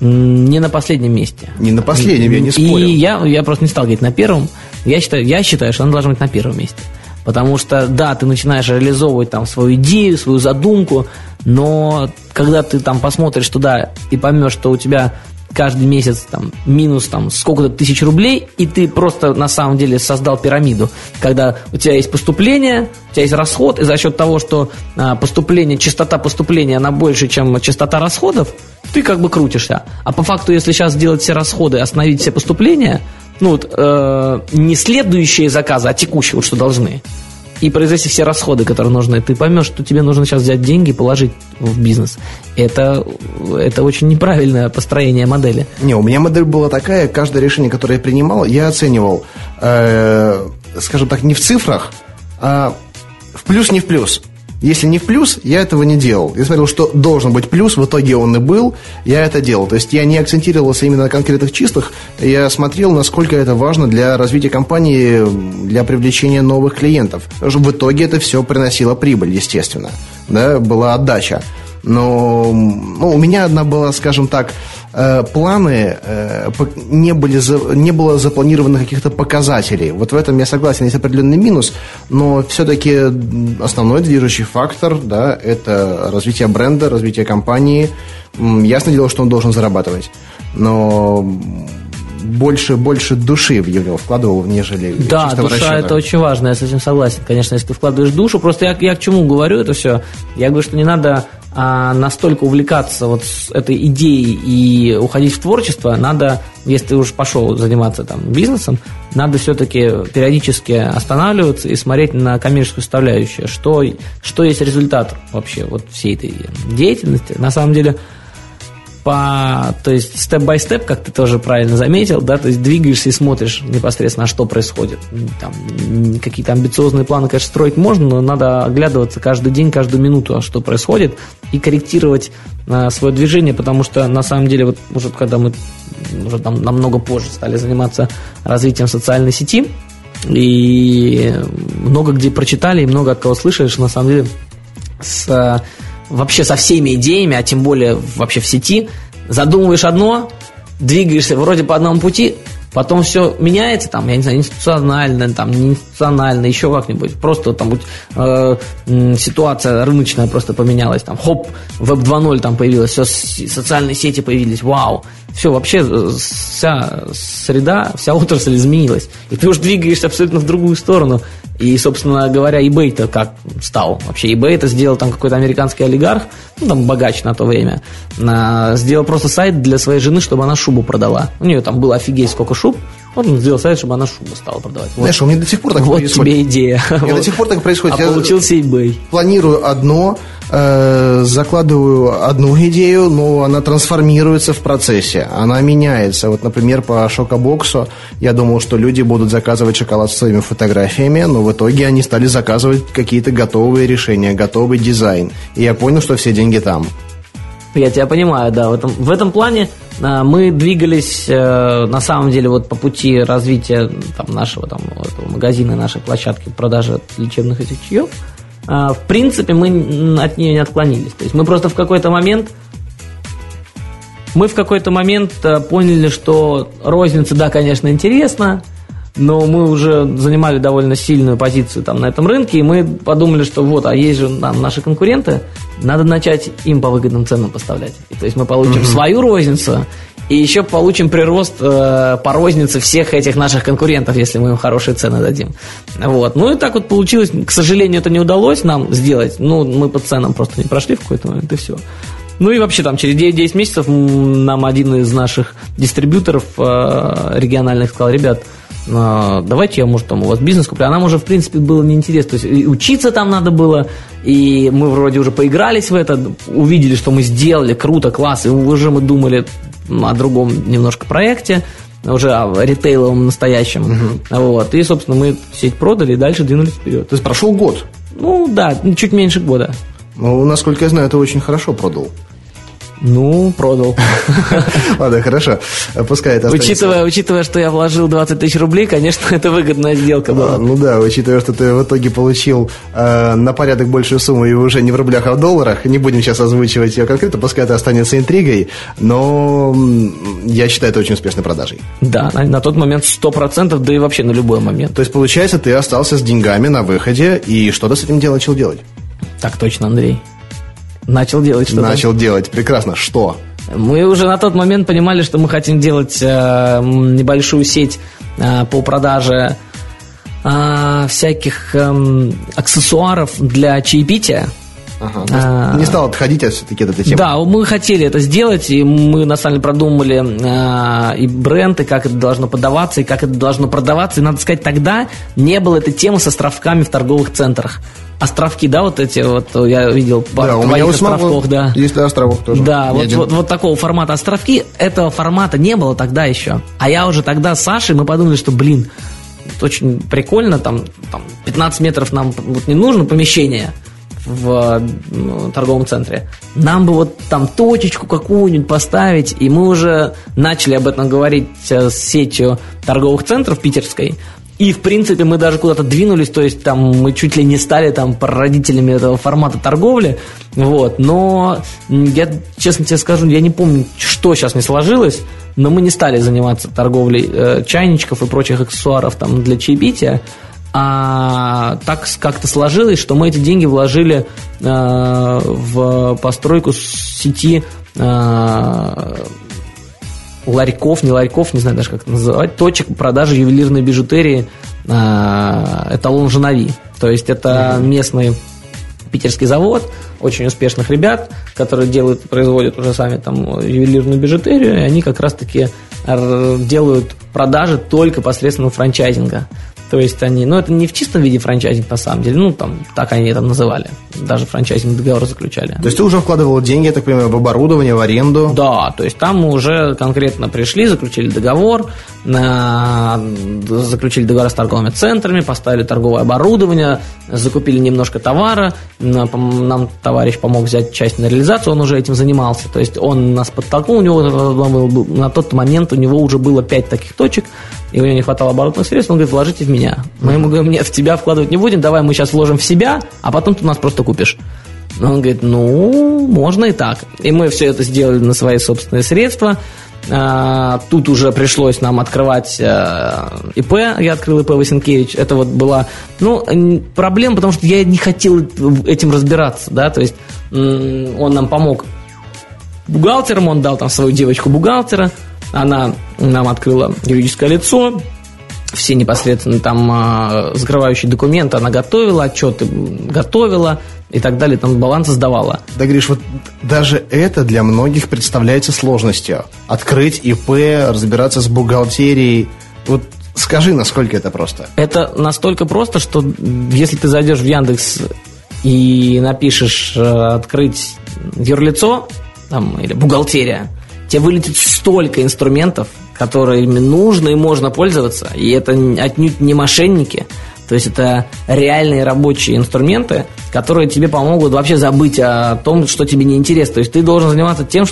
не на последнем месте. Не на последнем, я не спорю. И я, я просто не стал говорить на первом. Я считаю, я считаю, что она должна быть на первом месте. Потому что, да, ты начинаешь реализовывать там свою идею, свою задумку, но когда ты там посмотришь туда и поймешь, что у тебя каждый месяц там минус там сколько-то тысяч рублей, и ты просто на самом деле создал пирамиду, когда у тебя есть поступление, у тебя есть расход, и за счет того, что а, поступление, частота поступления, она больше, чем частота расходов, ты как бы крутишься. А по факту, если сейчас сделать все расходы, остановить все поступления, ну вот, э, не следующие заказы, а текущие, вот что должны, и произвести все расходы, которые нужны, ты поймешь, что тебе нужно сейчас взять деньги и положить в бизнес. Это, это очень неправильное построение модели. Не, у меня модель была такая, каждое решение, которое я принимал, я оценивал, э, скажем так, не в цифрах, а в плюс, не в плюс. Если не в плюс, я этого не делал. Я смотрел, что должен быть плюс, в итоге он и был, я это делал. То есть я не акцентировался именно на конкретных числах, я смотрел, насколько это важно для развития компании, для привлечения новых клиентов. В итоге это все приносило прибыль, естественно. Да, была отдача. Но ну, у меня одна была, скажем так, планы, э, не, были, не было запланировано каких-то показателей. Вот в этом я согласен, есть определенный минус, но все-таки основной движущий фактор, да, это развитие бренда, развитие компании. Ясно дело, что он должен зарабатывать. Но больше, больше души в него вкладывал, нежели Да, душа расчета. это очень важно, я с этим согласен. Конечно, если ты вкладываешь душу, просто я, я к чему говорю это все? Я говорю, что не надо а, настолько увлекаться вот этой идеей и уходить в творчество, надо, если ты уже пошел заниматься там бизнесом, надо все-таки периодически останавливаться и смотреть на коммерческую составляющую, что, что есть результат вообще вот всей этой деятельности. На самом деле, по, то есть степ-бай-степ, как ты тоже правильно заметил, да, то есть двигаешься и смотришь непосредственно, что происходит. Там, какие-то амбициозные планы, конечно, строить можно, но надо оглядываться каждый день, каждую минуту, а что происходит, и корректировать а, свое движение, потому что на самом деле, вот уже когда мы уже там намного позже стали заниматься развитием социальной сети, и много где прочитали, и много от кого слышишь, на самом деле, с вообще со всеми идеями, а тем более вообще в сети, задумываешь одно, двигаешься вроде по одному пути, потом все меняется, там, я не знаю, институционально, там, не институционально, еще как-нибудь. Просто там э, ситуация рыночная просто поменялась, там, хоп, веб 2.0 там появилась, все, социальные сети появились, вау. Все, вообще э, вся среда, вся отрасль изменилась. И ты уже двигаешься абсолютно в другую сторону. И, собственно говоря, eBay-то как стал? Вообще eBay это сделал там какой-то американский олигарх, ну, там богач на то время, сделал просто сайт для своей жены, чтобы она шубу продала. У нее там было офигеть сколько шуб, вот он сделал сайт, чтобы она шубу стала продавать. Вот. Знаешь, у меня до сих пор так вот происходит. Тебе идея. У меня до сих пор так происходит. А Я получился eBay. Планирую одно, э, закладываю одну идею, но она трансформируется в процессе. Она меняется. Вот, например, по шокобоксу я думал, что люди будут заказывать шоколад с своими фотографиями, но в итоге они стали заказывать какие-то готовые решения, готовый дизайн. И я понял, что все деньги там. Я тебя понимаю, да. В этом, в этом плане мы двигались э, на самом деле вот по пути развития там, нашего там, магазина, нашей площадки продажи лечебных этих чаев. Э, в принципе, мы от нее не отклонились. То есть мы просто в какой-то момент мы в какой-то момент поняли, что розница, да, конечно, интересно, но мы уже занимали довольно сильную позицию там на этом рынке, и мы подумали, что вот, а есть же там наши конкуренты, надо начать им по выгодным ценам поставлять. И, то есть мы получим mm-hmm. свою розницу, и еще получим прирост э, по рознице всех этих наших конкурентов, если мы им хорошие цены дадим. Вот. Ну и так вот получилось. К сожалению, это не удалось нам сделать. Ну, мы по ценам просто не прошли в какой-то момент, и все. Ну и вообще там через 9-10 месяцев нам один из наших дистрибьюторов э, региональных сказал, ребят, давайте я, может, там у вас бизнес куплю. А нам уже, в принципе, было неинтересно. То есть учиться там надо было, и мы вроде уже поигрались в это, увидели, что мы сделали, круто, класс, и уже мы думали о другом немножко проекте, уже о ритейловом настоящем. Угу. Вот. И, собственно, мы сеть продали и дальше двинулись вперед. То есть прошел год? Ну да, чуть меньше года. Ну, насколько я знаю, ты очень хорошо продал. Ну, продал. Ладно, хорошо. Пускай это учитывая, учитывая, что я вложил 20 тысяч рублей, конечно, это выгодная сделка была. А, ну да, учитывая, что ты в итоге получил э, на порядок большую сумму и уже не в рублях, а в долларах, не будем сейчас озвучивать ее конкретно, пускай это останется интригой, но я считаю это очень успешной продажей. Да, на, на тот момент 100%, да и вообще на любой момент. То есть, получается, ты остался с деньгами на выходе, и что ты с этим делом начал делать? Так точно, Андрей. Начал делать что-то. Начал делать. Прекрасно. Что? Мы уже на тот момент понимали, что мы хотим делать э, небольшую сеть э, по продаже э, всяких э, аксессуаров для чаепития. Ага, а, не стал отходить от все-таки от этой темы. Да, мы хотели это сделать, и мы на самом деле продумали э, и бренд, и как это должно подаваться, и как это должно продаваться. И надо сказать, тогда не было этой темы с островками в торговых центрах островки, да, вот эти вот, я видел да, у меня островков, да. Есть на островах тоже. Да, вот, вот, вот такого формата островки, этого формата не было тогда еще. А я уже тогда с Сашей, мы подумали, что, блин, очень прикольно, там, там 15 метров нам вот не нужно помещение в ну, торговом центре. Нам бы вот там точечку какую-нибудь поставить, и мы уже начали об этом говорить э, с сетью торговых центров питерской, и, в принципе, мы даже куда-то двинулись, то есть там мы чуть ли не стали там прародителями этого формата торговли, вот, но я, честно тебе скажу, я не помню, что сейчас не сложилось, но мы не стали заниматься торговлей э, чайничков и прочих аксессуаров там для чаепития, а так как-то сложилось, что мы эти деньги вложили э, в постройку сети э, ларьков, не ларьков, не знаю даже как это называть, точек продажи ювелирной бижутерии э, эталон Женови. То есть это местный питерский завод, очень успешных ребят, которые делают, производят уже сами там ювелирную бижутерию, и они как раз-таки делают продажи только посредством франчайзинга. То есть они, ну это не в чистом виде франчайзинг на самом деле, ну там так они это называли, даже франчайзинг договор заключали. То есть ты уже вкладывал деньги, я так понимаю, в оборудование, в аренду? Да, то есть там мы уже конкретно пришли, заключили договор, заключили договор с торговыми центрами, поставили торговое оборудование, закупили немножко товара, нам товарищ помог взять часть на реализацию, он уже этим занимался, то есть он нас подтолкнул, у него на тот момент у него уже было 5 таких точек, и у него не хватало оборотных средств, он говорит, вложите в меня. Мы ему говорим, нет, в тебя вкладывать не будем, давай мы сейчас вложим в себя, а потом ты нас просто купишь. Он говорит, ну, можно и так. И мы все это сделали на свои собственные средства. А, тут уже пришлось нам открывать а, ИП. Я открыл ИП Васенкевич. Это вот была, ну, проблема, потому что я не хотел этим разбираться, да, то есть он нам помог бухгалтером, он дал там свою девочку бухгалтера, она нам открыла юридическое лицо, все непосредственно там э, закрывающие документы она готовила, отчеты готовила и так далее, там балансы сдавала. Да, Гриш, вот даже это для многих представляется сложностью. Открыть ИП, разбираться с бухгалтерией. Вот скажи, насколько это просто? Это настолько просто, что если ты зайдешь в Яндекс и напишешь э, открыть юрлицо там, или бухгалтерия, тебе вылетит столько инструментов, которыми нужно и можно пользоваться, и это отнюдь не мошенники, то есть это реальные рабочие инструменты, которые тебе помогут вообще забыть о том, что тебе не интересно. То есть ты должен заниматься тем,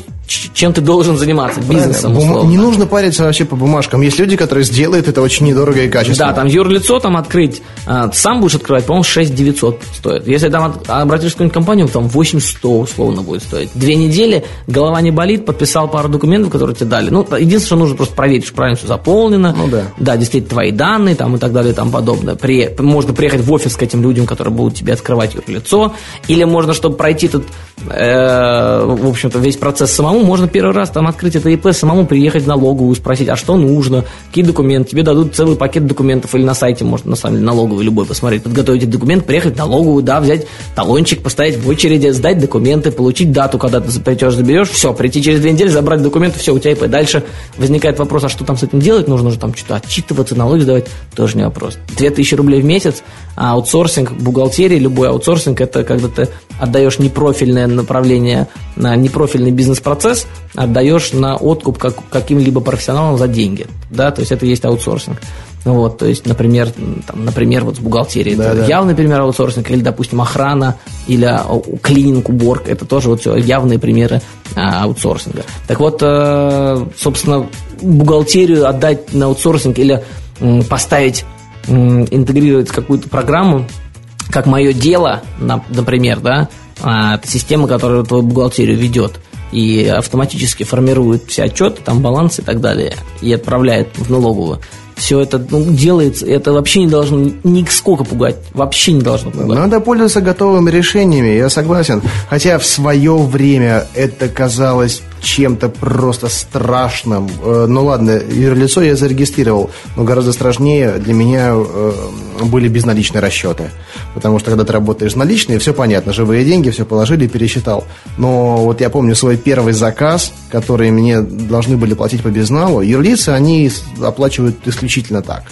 чем ты должен заниматься, бизнесом, условно. Не нужно париться вообще по бумажкам. Есть люди, которые сделают это очень недорого и качественно. Да, там юрлицо там открыть, а, сам будешь открывать, по-моему, 6 900 стоит. Если там обратишься в какую-нибудь компанию, там 8 100 условно будет стоить. Две недели, голова не болит, подписал пару документов, которые тебе дали. Ну, единственное, что нужно просто проверить, что правильно все заполнено. Ну да. Да, действительно, твои данные там и так далее и тому подобное. При, можно приехать в офис к этим людям, которые будут тебе открывать юрлицо. Или можно, чтобы пройти этот, э, в общем-то, весь процесс самому, можно первый раз там открыть это ИП, самому приехать в налоговую, спросить, а что нужно, какие документы. Тебе дадут целый пакет документов или на сайте, можно на самом деле налоговый любой посмотреть, подготовить этот документ, приехать в налоговую, да, взять талончик, постоять в очереди, сдать документы, получить дату, когда ты придешь, заберешь, все, прийти через две недели, забрать документы, все, у тебя ИП. Дальше возникает вопрос, а что там с этим делать? Нужно же там что-то отчитываться, налоги сдавать, тоже не вопрос. 2000 рублей в месяц, а аутсорсинг, бухгалтерия, любой аутсорсинг, это когда ты отдаешь непрофильное направление, на непрофильный бизнес-процесс, отдаешь на откуп как, каким-либо профессионалам за деньги, да, то есть это есть аутсорсинг. Вот, то есть, например, там, например, вот с бухгалтерией, Да, это да. явный пример аутсорсинга, или, допустим, охрана, или а, клининг, уборка, это тоже вот все явные примеры а, аутсорсинга. Так вот, э, собственно, бухгалтерию отдать на аутсорсинг или м, поставить, интегрировать какую-то программу, как мое дело, на- например, да, а, это система, которая твою бухгалтерию ведет и автоматически формирует все отчеты, там балансы и так далее, и отправляет в налоговую. Все это ну, делается, это вообще не должно ни сколько пугать, вообще не должно пугать. Надо пользоваться готовыми решениями, я согласен. Хотя в свое время это казалось чем-то просто страшным. Э, Ну ладно, юрлицо я зарегистрировал, но гораздо страшнее для меня э, были безналичные расчеты. Потому что когда ты работаешь с наличными, все понятно, живые деньги, все положили пересчитал. Но вот я помню свой первый заказ, который мне должны были платить по безналу, юрлицы, они оплачивают исключительно так.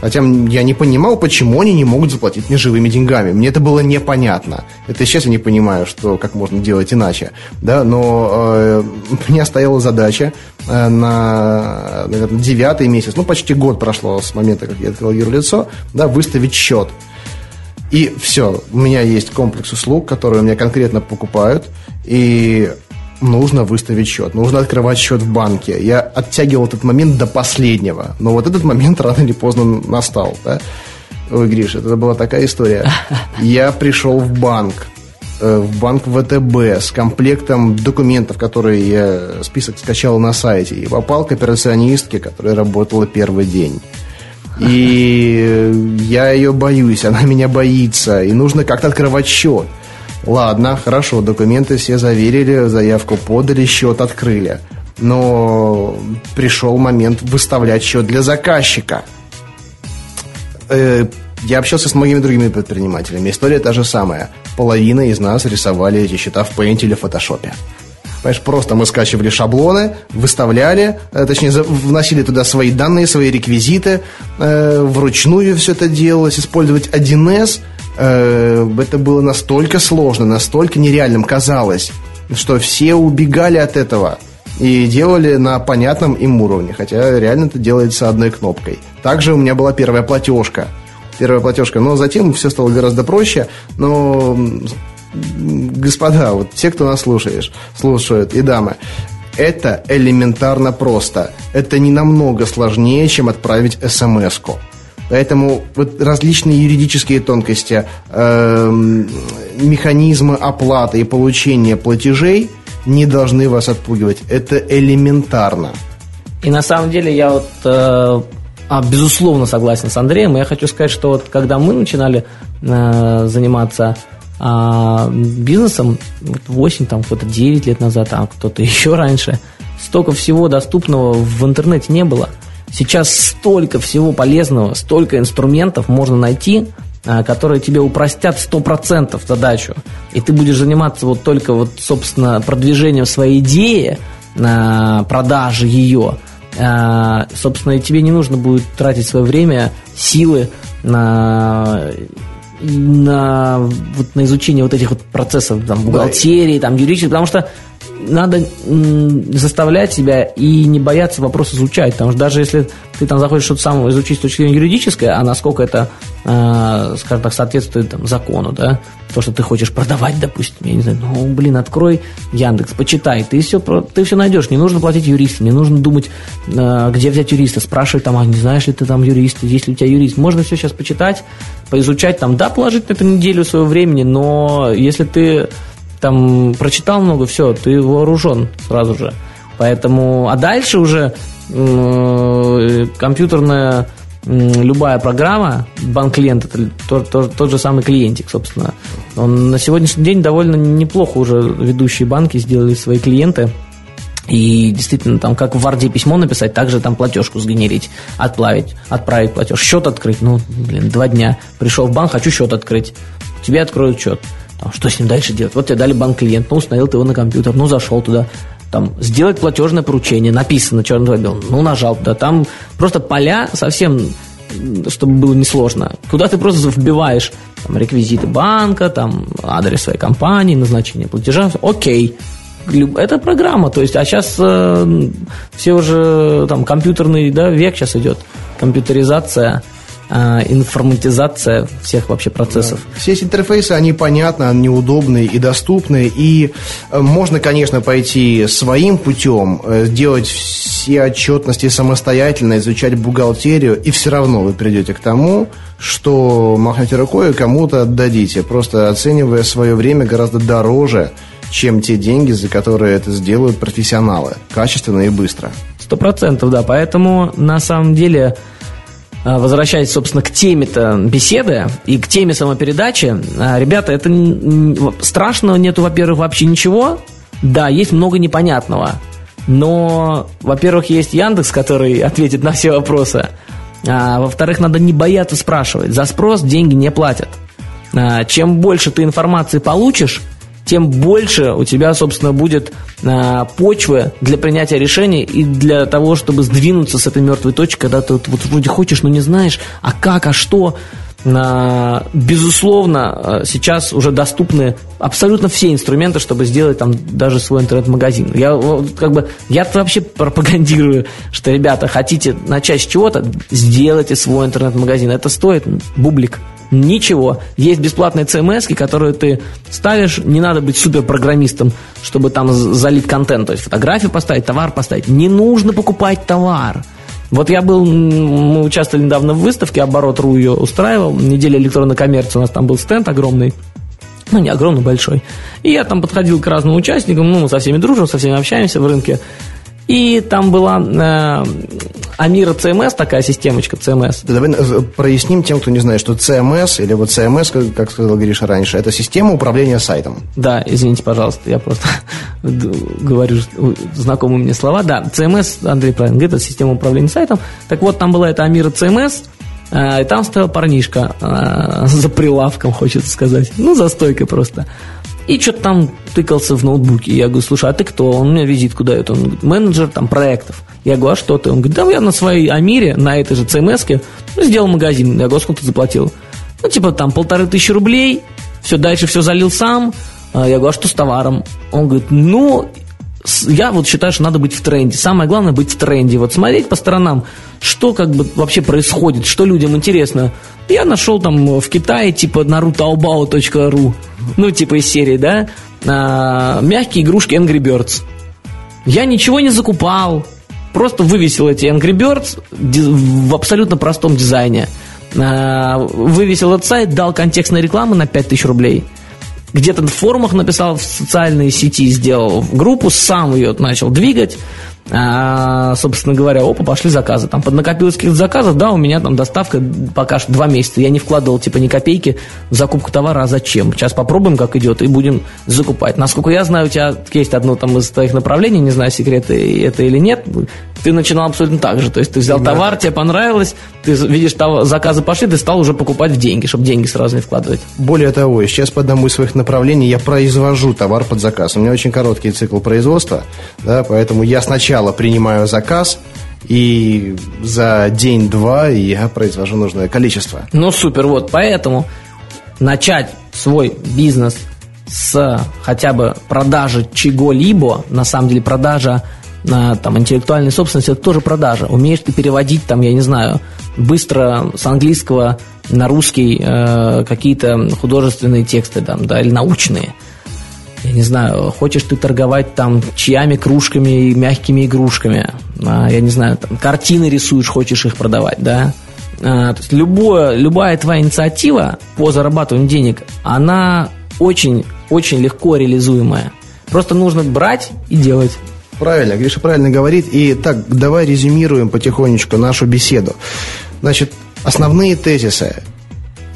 Хотя м, я не понимал, почему они не могут заплатить мне живыми деньгами. Мне это было непонятно. Это сейчас я не понимаю, что как можно делать иначе. Да, но э, у стояла задача э, на, наверное, девятый месяц, ну, почти год прошло с момента, как я открыл юрлицо, да, выставить счет. И все, у меня есть комплекс услуг, которые у меня конкретно покупают, и нужно выставить счет, нужно открывать счет в банке. Я оттягивал этот момент до последнего, но вот этот момент рано или поздно настал. Да? Ой, Гриша, это была такая история. Я пришел в банк, э, в банк ВТБ с комплектом документов, которые я список скачал на сайте, и попал к операционистке, которая работала первый день. И я ее боюсь, она меня боится, и нужно как-то открывать счет. Ладно, хорошо, документы все заверили, заявку подали, счет открыли. Но пришел момент выставлять счет для заказчика. Э, Я общался с многими другими предпринимателями. История та же самая. Половина из нас рисовали эти счета в Paint или фотошопе. Понимаешь, просто мы скачивали шаблоны, выставляли, э, точнее, вносили туда свои данные, свои реквизиты, э, вручную все это делалось, использовать 1С, э, это было настолько сложно, настолько нереальным казалось, что все убегали от этого и делали на понятном им уровне, хотя реально это делается одной кнопкой. Также у меня была первая платежка. Первая платежка, но затем все стало гораздо проще, но господа, вот те, кто нас слушаешь, слушают, и дамы, это элементарно просто. Это не намного сложнее, чем отправить смс-ку. Поэтому вот различные юридические тонкости, эм, механизмы оплаты и получения платежей не должны вас отпугивать. Это элементарно. И на самом деле я вот э, а, безусловно согласен с Андреем. Я хочу сказать, что вот когда мы начинали э, заниматься а, бизнесом, вот 8, там кто-то 9 лет назад, а кто-то еще раньше, столько всего доступного в интернете не было. Сейчас столько всего полезного, столько инструментов можно найти, а, которые тебе упростят 100% задачу. И ты будешь заниматься вот только вот, собственно, продвижением своей идеи, на продаже ее. А, Собственно, и тебе не нужно будет тратить свое время, силы на на, вот, на изучение вот этих вот процессов там, бухгалтерии, там, юридических, потому что надо заставлять себя и не бояться вопрос изучать, потому что даже если ты там захочешь что-то самое изучить с точки зрения юридической, а насколько это, э, скажем так, соответствует там, закону, да, то, что ты хочешь продавать, допустим, я не знаю, ну, блин, открой Яндекс, почитай, ты все, ты все найдешь, не нужно платить юристам, не нужно думать, э, где взять юриста, спрашивать там, а не знаешь ли ты там юрист, есть ли у тебя юрист, можно все сейчас почитать, поизучать, там, да, положить на эту неделю своего времени, но если ты там прочитал много, все, ты вооружен сразу же. Поэтому, а дальше уже э, компьютерная любая программа, банк-клиент, это тот, тот, тот же самый клиентик, собственно. Он на сегодняшний день довольно неплохо уже ведущие банки сделали свои клиенты. И действительно, там, как в Варде письмо написать, также там платежку сгенерить, отплавить, отправить платеж, счет открыть. Ну, блин, два дня. Пришел в банк, хочу счет открыть. Тебе откроют счет. Что с ним дальше делать? Вот тебе дали банк-клиент, ну, установил ты его на компьютер, ну, зашел туда, там, сделать платежное поручение, написано черным по ну, нажал туда, там просто поля совсем, чтобы было несложно, куда ты просто вбиваешь там, реквизиты банка, там, адрес своей компании, назначение платежа, окей, это программа, то есть, а сейчас э, все уже, там, компьютерный, да, век сейчас идет, компьютеризация, информатизация всех вообще процессов. Да. Все эти интерфейсы, они понятны, они удобные и доступны, и э, можно, конечно, пойти своим путем, э, сделать все отчетности самостоятельно, изучать бухгалтерию, и все равно вы придете к тому, что махнете рукой и кому-то отдадите, просто оценивая свое время гораздо дороже, чем те деньги, за которые это сделают профессионалы, качественно и быстро. Сто процентов, да, поэтому на самом деле а, возвращаясь, собственно, к теме-то беседы и к теме самопередачи, а, ребята, это страшного нету, во-первых, вообще ничего. Да, есть много непонятного. Но, во-первых, есть Яндекс, который ответит на все вопросы. А, во-вторых, надо не бояться спрашивать. За спрос деньги не платят. А, чем больше ты информации получишь, тем больше у тебя, собственно, будет э, почвы для принятия решений и для того, чтобы сдвинуться с этой мертвой точки, когда ты вот, вот вроде хочешь, но не знаешь, а как, а что. Э, безусловно, сейчас уже доступны абсолютно все инструменты, чтобы сделать там даже свой интернет-магазин. Я как бы я вообще пропагандирую, что ребята хотите начать с чего-то, сделайте свой интернет-магазин. Это стоит бублик. Ничего. Есть бесплатные CMS, которые ты ставишь. Не надо быть суперпрограммистом, чтобы там залить контент. То есть фотографию поставить, товар поставить. Не нужно покупать товар. Вот я был, мы участвовали недавно в выставке, оборот.ру ее устраивал, неделя электронной коммерции, у нас там был стенд огромный, ну, не огромный, большой. И я там подходил к разным участникам, ну, мы со всеми дружим, со всеми общаемся в рынке. И там была э, Амира CMS, такая системочка CMS. Давай э, проясним тем, кто не знает, что CMS, или вот CMS, как, сказал Гриша раньше, это система управления сайтом. Да, извините, пожалуйста, я просто говорю знакомые мне слова. Да, CMS, Андрей правильно говорит, это система управления сайтом. Так вот, там была эта Амира CMS, э, и там стоял парнишка э, за прилавком, хочется сказать. Ну, за стойкой просто. И что-то там тыкался в ноутбуке. Я говорю, слушай, а ты кто? Он мне визитку дает. Он говорит, менеджер там проектов. Я говорю, а что ты? Он говорит, да я на своей Амире, на этой же CMS ну, сделал магазин. Я говорю, «А сколько ты заплатил? Ну, типа там полторы тысячи рублей. Все, дальше все залил сам. А я говорю, а что с товаром? Он говорит, ну, я вот считаю, что надо быть в тренде. Самое главное быть в тренде. Вот смотреть по сторонам, что как бы вообще происходит, что людям интересно. Я нашел там в Китае типа narutoobao.ru, ну типа из серии, да, а, мягкие игрушки Angry Birds. Я ничего не закупал, просто вывесил эти Angry Birds в абсолютно простом дизайне. А, вывесил этот сайт, дал контекстной рекламы на 5000 рублей – где-то в форумах написал, в социальной сети сделал группу, сам ее начал двигать. А, собственно говоря, опа, пошли заказы. Там поднакопилось каких-то заказов, да, у меня там доставка пока что два месяца. Я не вкладывал типа ни копейки в закупку товара, а зачем? Сейчас попробуем, как идет, и будем закупать. Насколько я знаю, у тебя есть одно там из твоих направлений, не знаю, секреты это или нет, ты начинал абсолютно так же. То есть ты взял Именно. товар, тебе понравилось, ты видишь, того, заказы пошли, ты стал уже покупать в деньги, чтобы деньги сразу не вкладывать. Более того, сейчас по одному из своих направлений я произвожу товар под заказ. У меня очень короткий цикл производства, да, поэтому я сначала принимаю заказ, и за день-два я произвожу нужное количество. Ну, супер, вот, поэтому начать свой бизнес с хотя бы продажи чего-либо, на самом деле продажа на там, интеллектуальной собственности, это тоже продажа. Умеешь ты переводить, там, я не знаю, быстро с английского на русский э, какие-то художественные тексты там, да, или научные. Я не знаю, хочешь ты торговать там чаями, кружками и мягкими игрушками. А, я не знаю, там, картины рисуешь, хочешь их продавать, да. А, то есть любое, любая твоя инициатива по зарабатыванию денег, она очень-очень легко реализуемая. Просто нужно брать и делать. Правильно, Гриша правильно говорит. И так, давай резюмируем потихонечку нашу беседу. Значит, основные тезисы.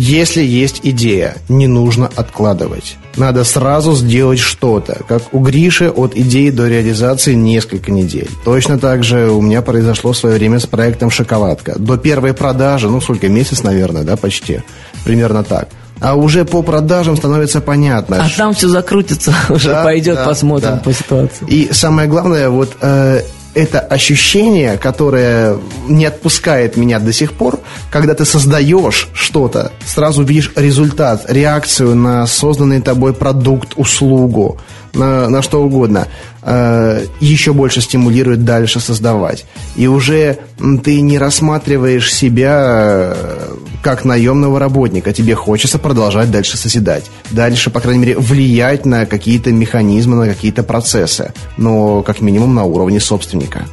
Если есть идея, не нужно откладывать. Надо сразу сделать что-то. Как у Гриши от идеи до реализации несколько недель. Точно так же у меня произошло в свое время с проектом «Шоколадка». До первой продажи, ну сколько, месяц, наверное, да, почти. Примерно так а уже по продажам становится понятно. А что... там все закрутится, уже да, пойдет, да, посмотрим да. по ситуации. И самое главное, вот э, это ощущение, которое не отпускает меня до сих пор, когда ты создаешь что-то, сразу видишь результат, реакцию на созданный тобой продукт, услугу, на, на что угодно, э, еще больше стимулирует дальше создавать. И уже ты не рассматриваешь себя э, как наемного работника. Тебе хочется продолжать дальше созидать. Дальше, по крайней мере, влиять на какие-то механизмы, на какие-то процессы. Но, как минимум, на уровне собственника.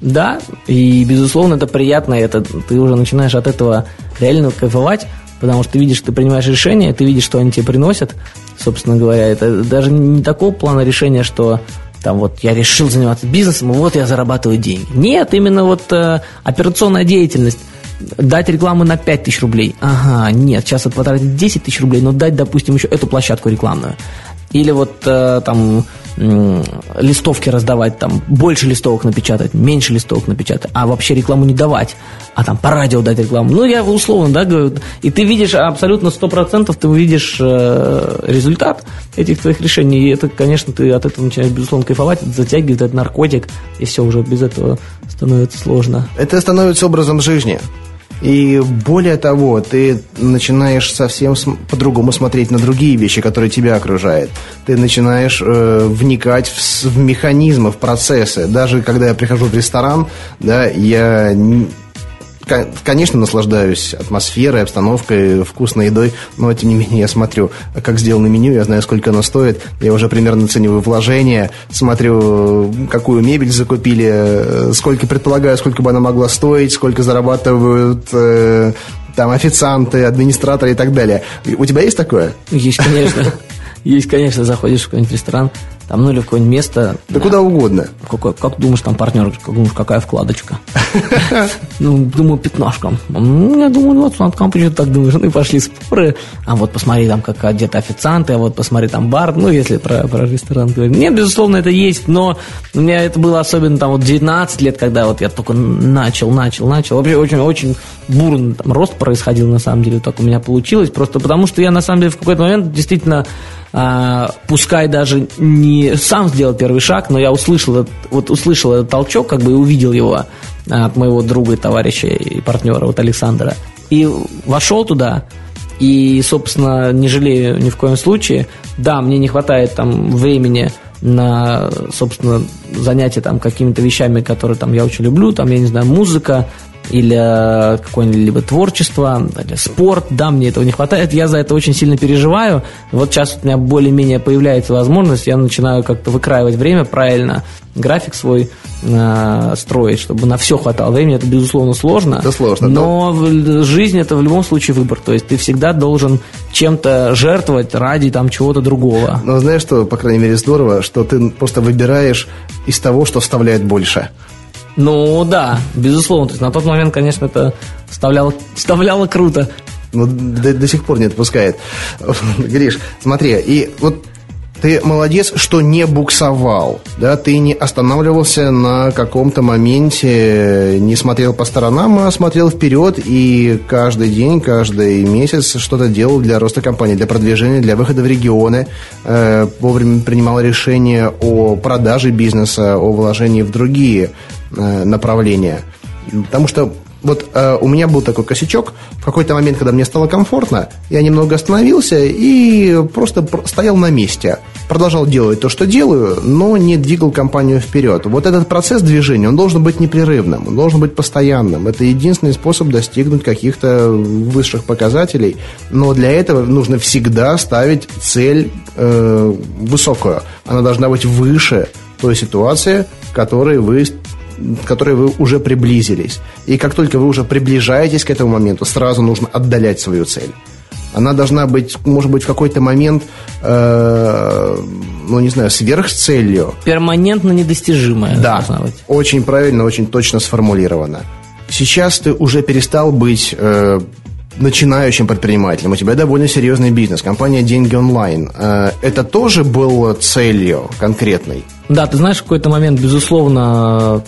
Да, и, безусловно, это приятно. Это, ты уже начинаешь от этого реально кайфовать, потому что ты видишь, ты принимаешь решения, ты видишь, что они тебе приносят, собственно говоря. Это даже не такого плана решения, что там вот я решил заниматься бизнесом, вот я зарабатываю деньги. Нет, именно вот э, операционная деятельность дать рекламу на 5 тысяч рублей. Ага, нет, сейчас это потратить 10 тысяч рублей, но дать, допустим, еще эту площадку рекламную. Или вот э, там листовки раздавать, там больше листовок напечатать, меньше листовок напечатать, а вообще рекламу не давать, а там по радио дать рекламу. Ну, я условно, да, говорю, и ты видишь абсолютно 100% ты увидишь э, результат этих твоих решений, и это, конечно, ты от этого начинаешь, безусловно, кайфовать, затягивает, это наркотик, и все, уже без этого становится сложно. Это становится образом жизни. И более того, ты начинаешь совсем по-другому смотреть на другие вещи, которые тебя окружают. Ты начинаешь э, вникать в, в механизмы, в процессы. Даже когда я прихожу в ресторан, да, я конечно, наслаждаюсь атмосферой, обстановкой, вкусной едой, но, тем не менее, я смотрю, как сделано меню, я знаю, сколько оно стоит, я уже примерно оцениваю вложения, смотрю, какую мебель закупили, сколько, предполагаю, сколько бы она могла стоить, сколько зарабатывают э, там официанты, администраторы и так далее. У тебя есть такое? Есть, конечно. Есть, конечно, заходишь в какой-нибудь ресторан, там, ну или в какое-нибудь место. Да, да куда угодно. Какой, как думаешь, там партнер, как думаешь, какая вкладочка? Ну, думаю, пятнашка. Ну, я думаю, вот, Сладкам почему так думаешь? Ну, и пошли споры. А вот посмотри, там, как одеты официанты, а вот посмотри, там бар. Ну, если про, про ресторан говорить. Нет, безусловно, это есть, но у меня это было особенно там вот 19 лет, когда вот я только начал, начал, начал. Вообще очень, очень бурный там, рост происходил, на самом деле, так у меня получилось. Просто потому, что я, на самом деле, в какой-то момент действительно а, пускай даже не сам сделал первый шаг, но я услышал, вот услышал этот толчок, как бы и увидел его а, от моего друга, товарища и партнера, вот Александра. И вошел туда, и, собственно, не жалею ни в коем случае. Да, мне не хватает там времени на, собственно, занятия там какими-то вещами, которые там я очень люблю, там, я не знаю, музыка, или э, какое-либо творчество, или спорт, да, мне этого не хватает, я за это очень сильно переживаю. Вот сейчас у меня более-менее появляется возможность, я начинаю как-то выкраивать время правильно, график свой э, строить, чтобы на все хватало времени. Это, безусловно, сложно. Это сложно, Но да. жизнь это в любом случае выбор. То есть ты всегда должен чем-то жертвовать ради там чего-то другого. Но знаешь что, по крайней мере, здорово, что ты просто выбираешь из того, что вставляет больше. Ну да, безусловно. То есть на тот момент, конечно, это вставляло, вставляло круто. Ну, до, до сих пор не отпускает. Гриш, смотри, и вот ты молодец, что не буксовал, да, ты не останавливался на каком-то моменте, не смотрел по сторонам, а смотрел вперед и каждый день, каждый месяц что-то делал для роста компании, для продвижения, для выхода в регионы, э, вовремя принимал решение о продаже бизнеса, о вложении в другие э, направления. Потому что Вот э, у меня был такой косячок. В какой-то момент, когда мне стало комфортно, я немного остановился и просто стоял на месте. Продолжал делать то, что делаю, но не двигал компанию вперед. Вот этот процесс движения, он должен быть непрерывным, он должен быть постоянным. Это единственный способ достигнуть каких-то высших показателей. Но для этого нужно всегда ставить цель э, высокую. Она должна быть выше той ситуации, в которой вы к которой вы уже приблизились. И как только вы уже приближаетесь к этому моменту, сразу нужно отдалять свою цель. Она должна быть, может быть, в какой-то момент, э, ну, не знаю, сверхцелью. Перманентно недостижимая. Да, очень правильно, очень точно сформулировано. Сейчас ты уже перестал быть э, начинающим предпринимателем, у тебя довольно серьезный бизнес, компания «Деньги онлайн». Э, это тоже было целью конкретной? Да, ты знаешь, в какой-то момент, безусловно,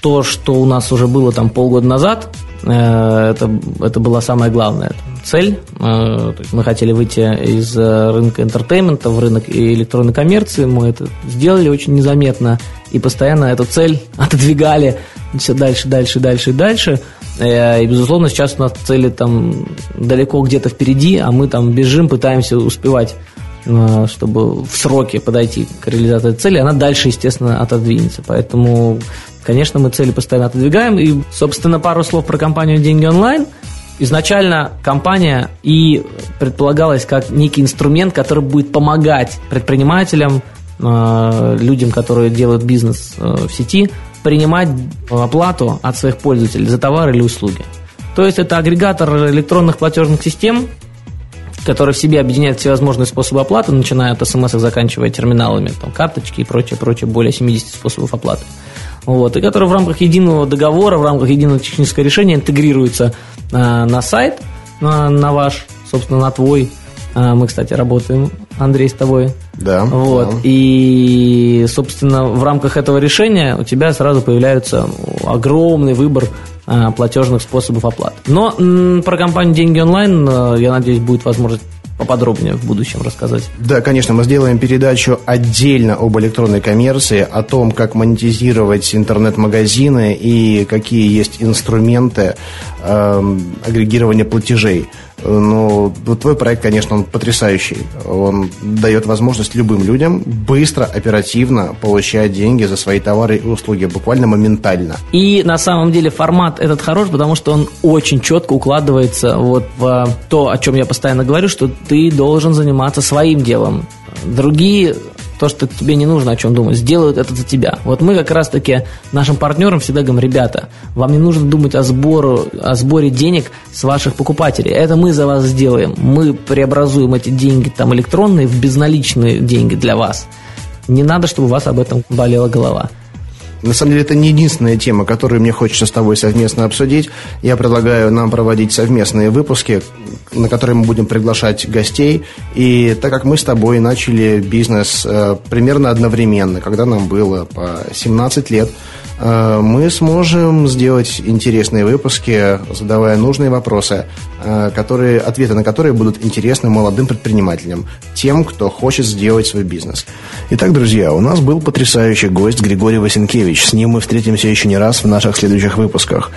то, что у нас уже было там полгода назад, э, это, это была самая главная цель. Э, мы хотели выйти из э, рынка entertainment а в рынок электронной коммерции. Мы это сделали очень незаметно и постоянно эту цель отодвигали все дальше, дальше, дальше дальше. И, безусловно, сейчас у нас цели там далеко где-то впереди, а мы там бежим, пытаемся успевать чтобы в сроке подойти к реализации цели, она дальше, естественно, отодвинется. Поэтому Конечно, мы цели постоянно отодвигаем. И, собственно, пару слов про компанию «Деньги онлайн». Изначально компания и предполагалась как некий инструмент, который будет помогать предпринимателям, э, людям, которые делают бизнес э, в сети, принимать оплату от своих пользователей за товары или услуги. То есть это агрегатор электронных платежных систем, который в себе объединяет всевозможные способы оплаты, начиная от смс, заканчивая терминалами, там, карточки и прочее, прочее, более 70 способов оплаты вот, и который в рамках единого договора, в рамках единого технического решения интегрируется э, на сайт, на, на ваш, собственно, на твой. Э, мы, кстати, работаем, Андрей, с тобой. Да. Вот, да. и, собственно, в рамках этого решения у тебя сразу появляется огромный выбор э, платежных способов оплаты. Но про компанию «Деньги онлайн», э, я надеюсь, будет возможность поподробнее в будущем рассказать. Да, конечно, мы сделаем передачу отдельно об электронной коммерции, о том, как монетизировать интернет-магазины и какие есть инструменты э, агрегирования платежей. Но твой проект, конечно, он потрясающий. Он дает возможность любым людям быстро, оперативно получать деньги за свои товары и услуги, буквально моментально. И на самом деле формат этот хорош, потому что он очень четко укладывается вот в то, о чем я постоянно говорю, что ты должен заниматься своим делом. Другие то, что тебе не нужно о чем думать, сделают это за тебя. Вот мы как раз-таки нашим партнерам всегда говорим, ребята, вам не нужно думать о, сбору, о сборе денег с ваших покупателей. Это мы за вас сделаем. Мы преобразуем эти деньги там электронные в безналичные деньги для вас. Не надо, чтобы у вас об этом болела голова. На самом деле, это не единственная тема, которую мне хочется с тобой совместно обсудить. Я предлагаю нам проводить совместные выпуски, на которые мы будем приглашать гостей. И так как мы с тобой начали бизнес э, примерно одновременно, когда нам было по 17 лет, мы сможем сделать интересные выпуски, задавая нужные вопросы, э, которые, ответы на которые будут интересны молодым предпринимателям, тем, кто хочет сделать свой бизнес. Итак, друзья, у нас был потрясающий гость Григорий Васенкевич. С ним мы встретимся еще не раз в наших следующих выпусках.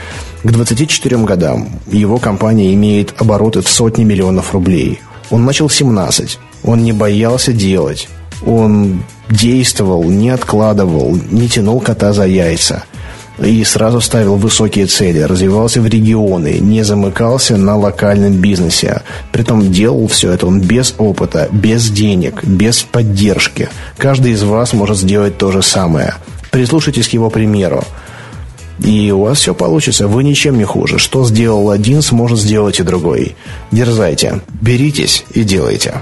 К 24 годам его компания имеет обороты в сотни миллионов рублей. Он начал 17. Он не боялся делать. Он действовал, не откладывал, не тянул кота за яйца. И сразу ставил высокие цели, развивался в регионы, не замыкался на локальном бизнесе. Притом делал все это он без опыта, без денег, без поддержки. Каждый из вас может сделать то же самое. Прислушайтесь к его примеру. И у вас все получится, вы ничем не хуже. Что сделал один, сможет сделать и другой. Дерзайте, беритесь и делайте.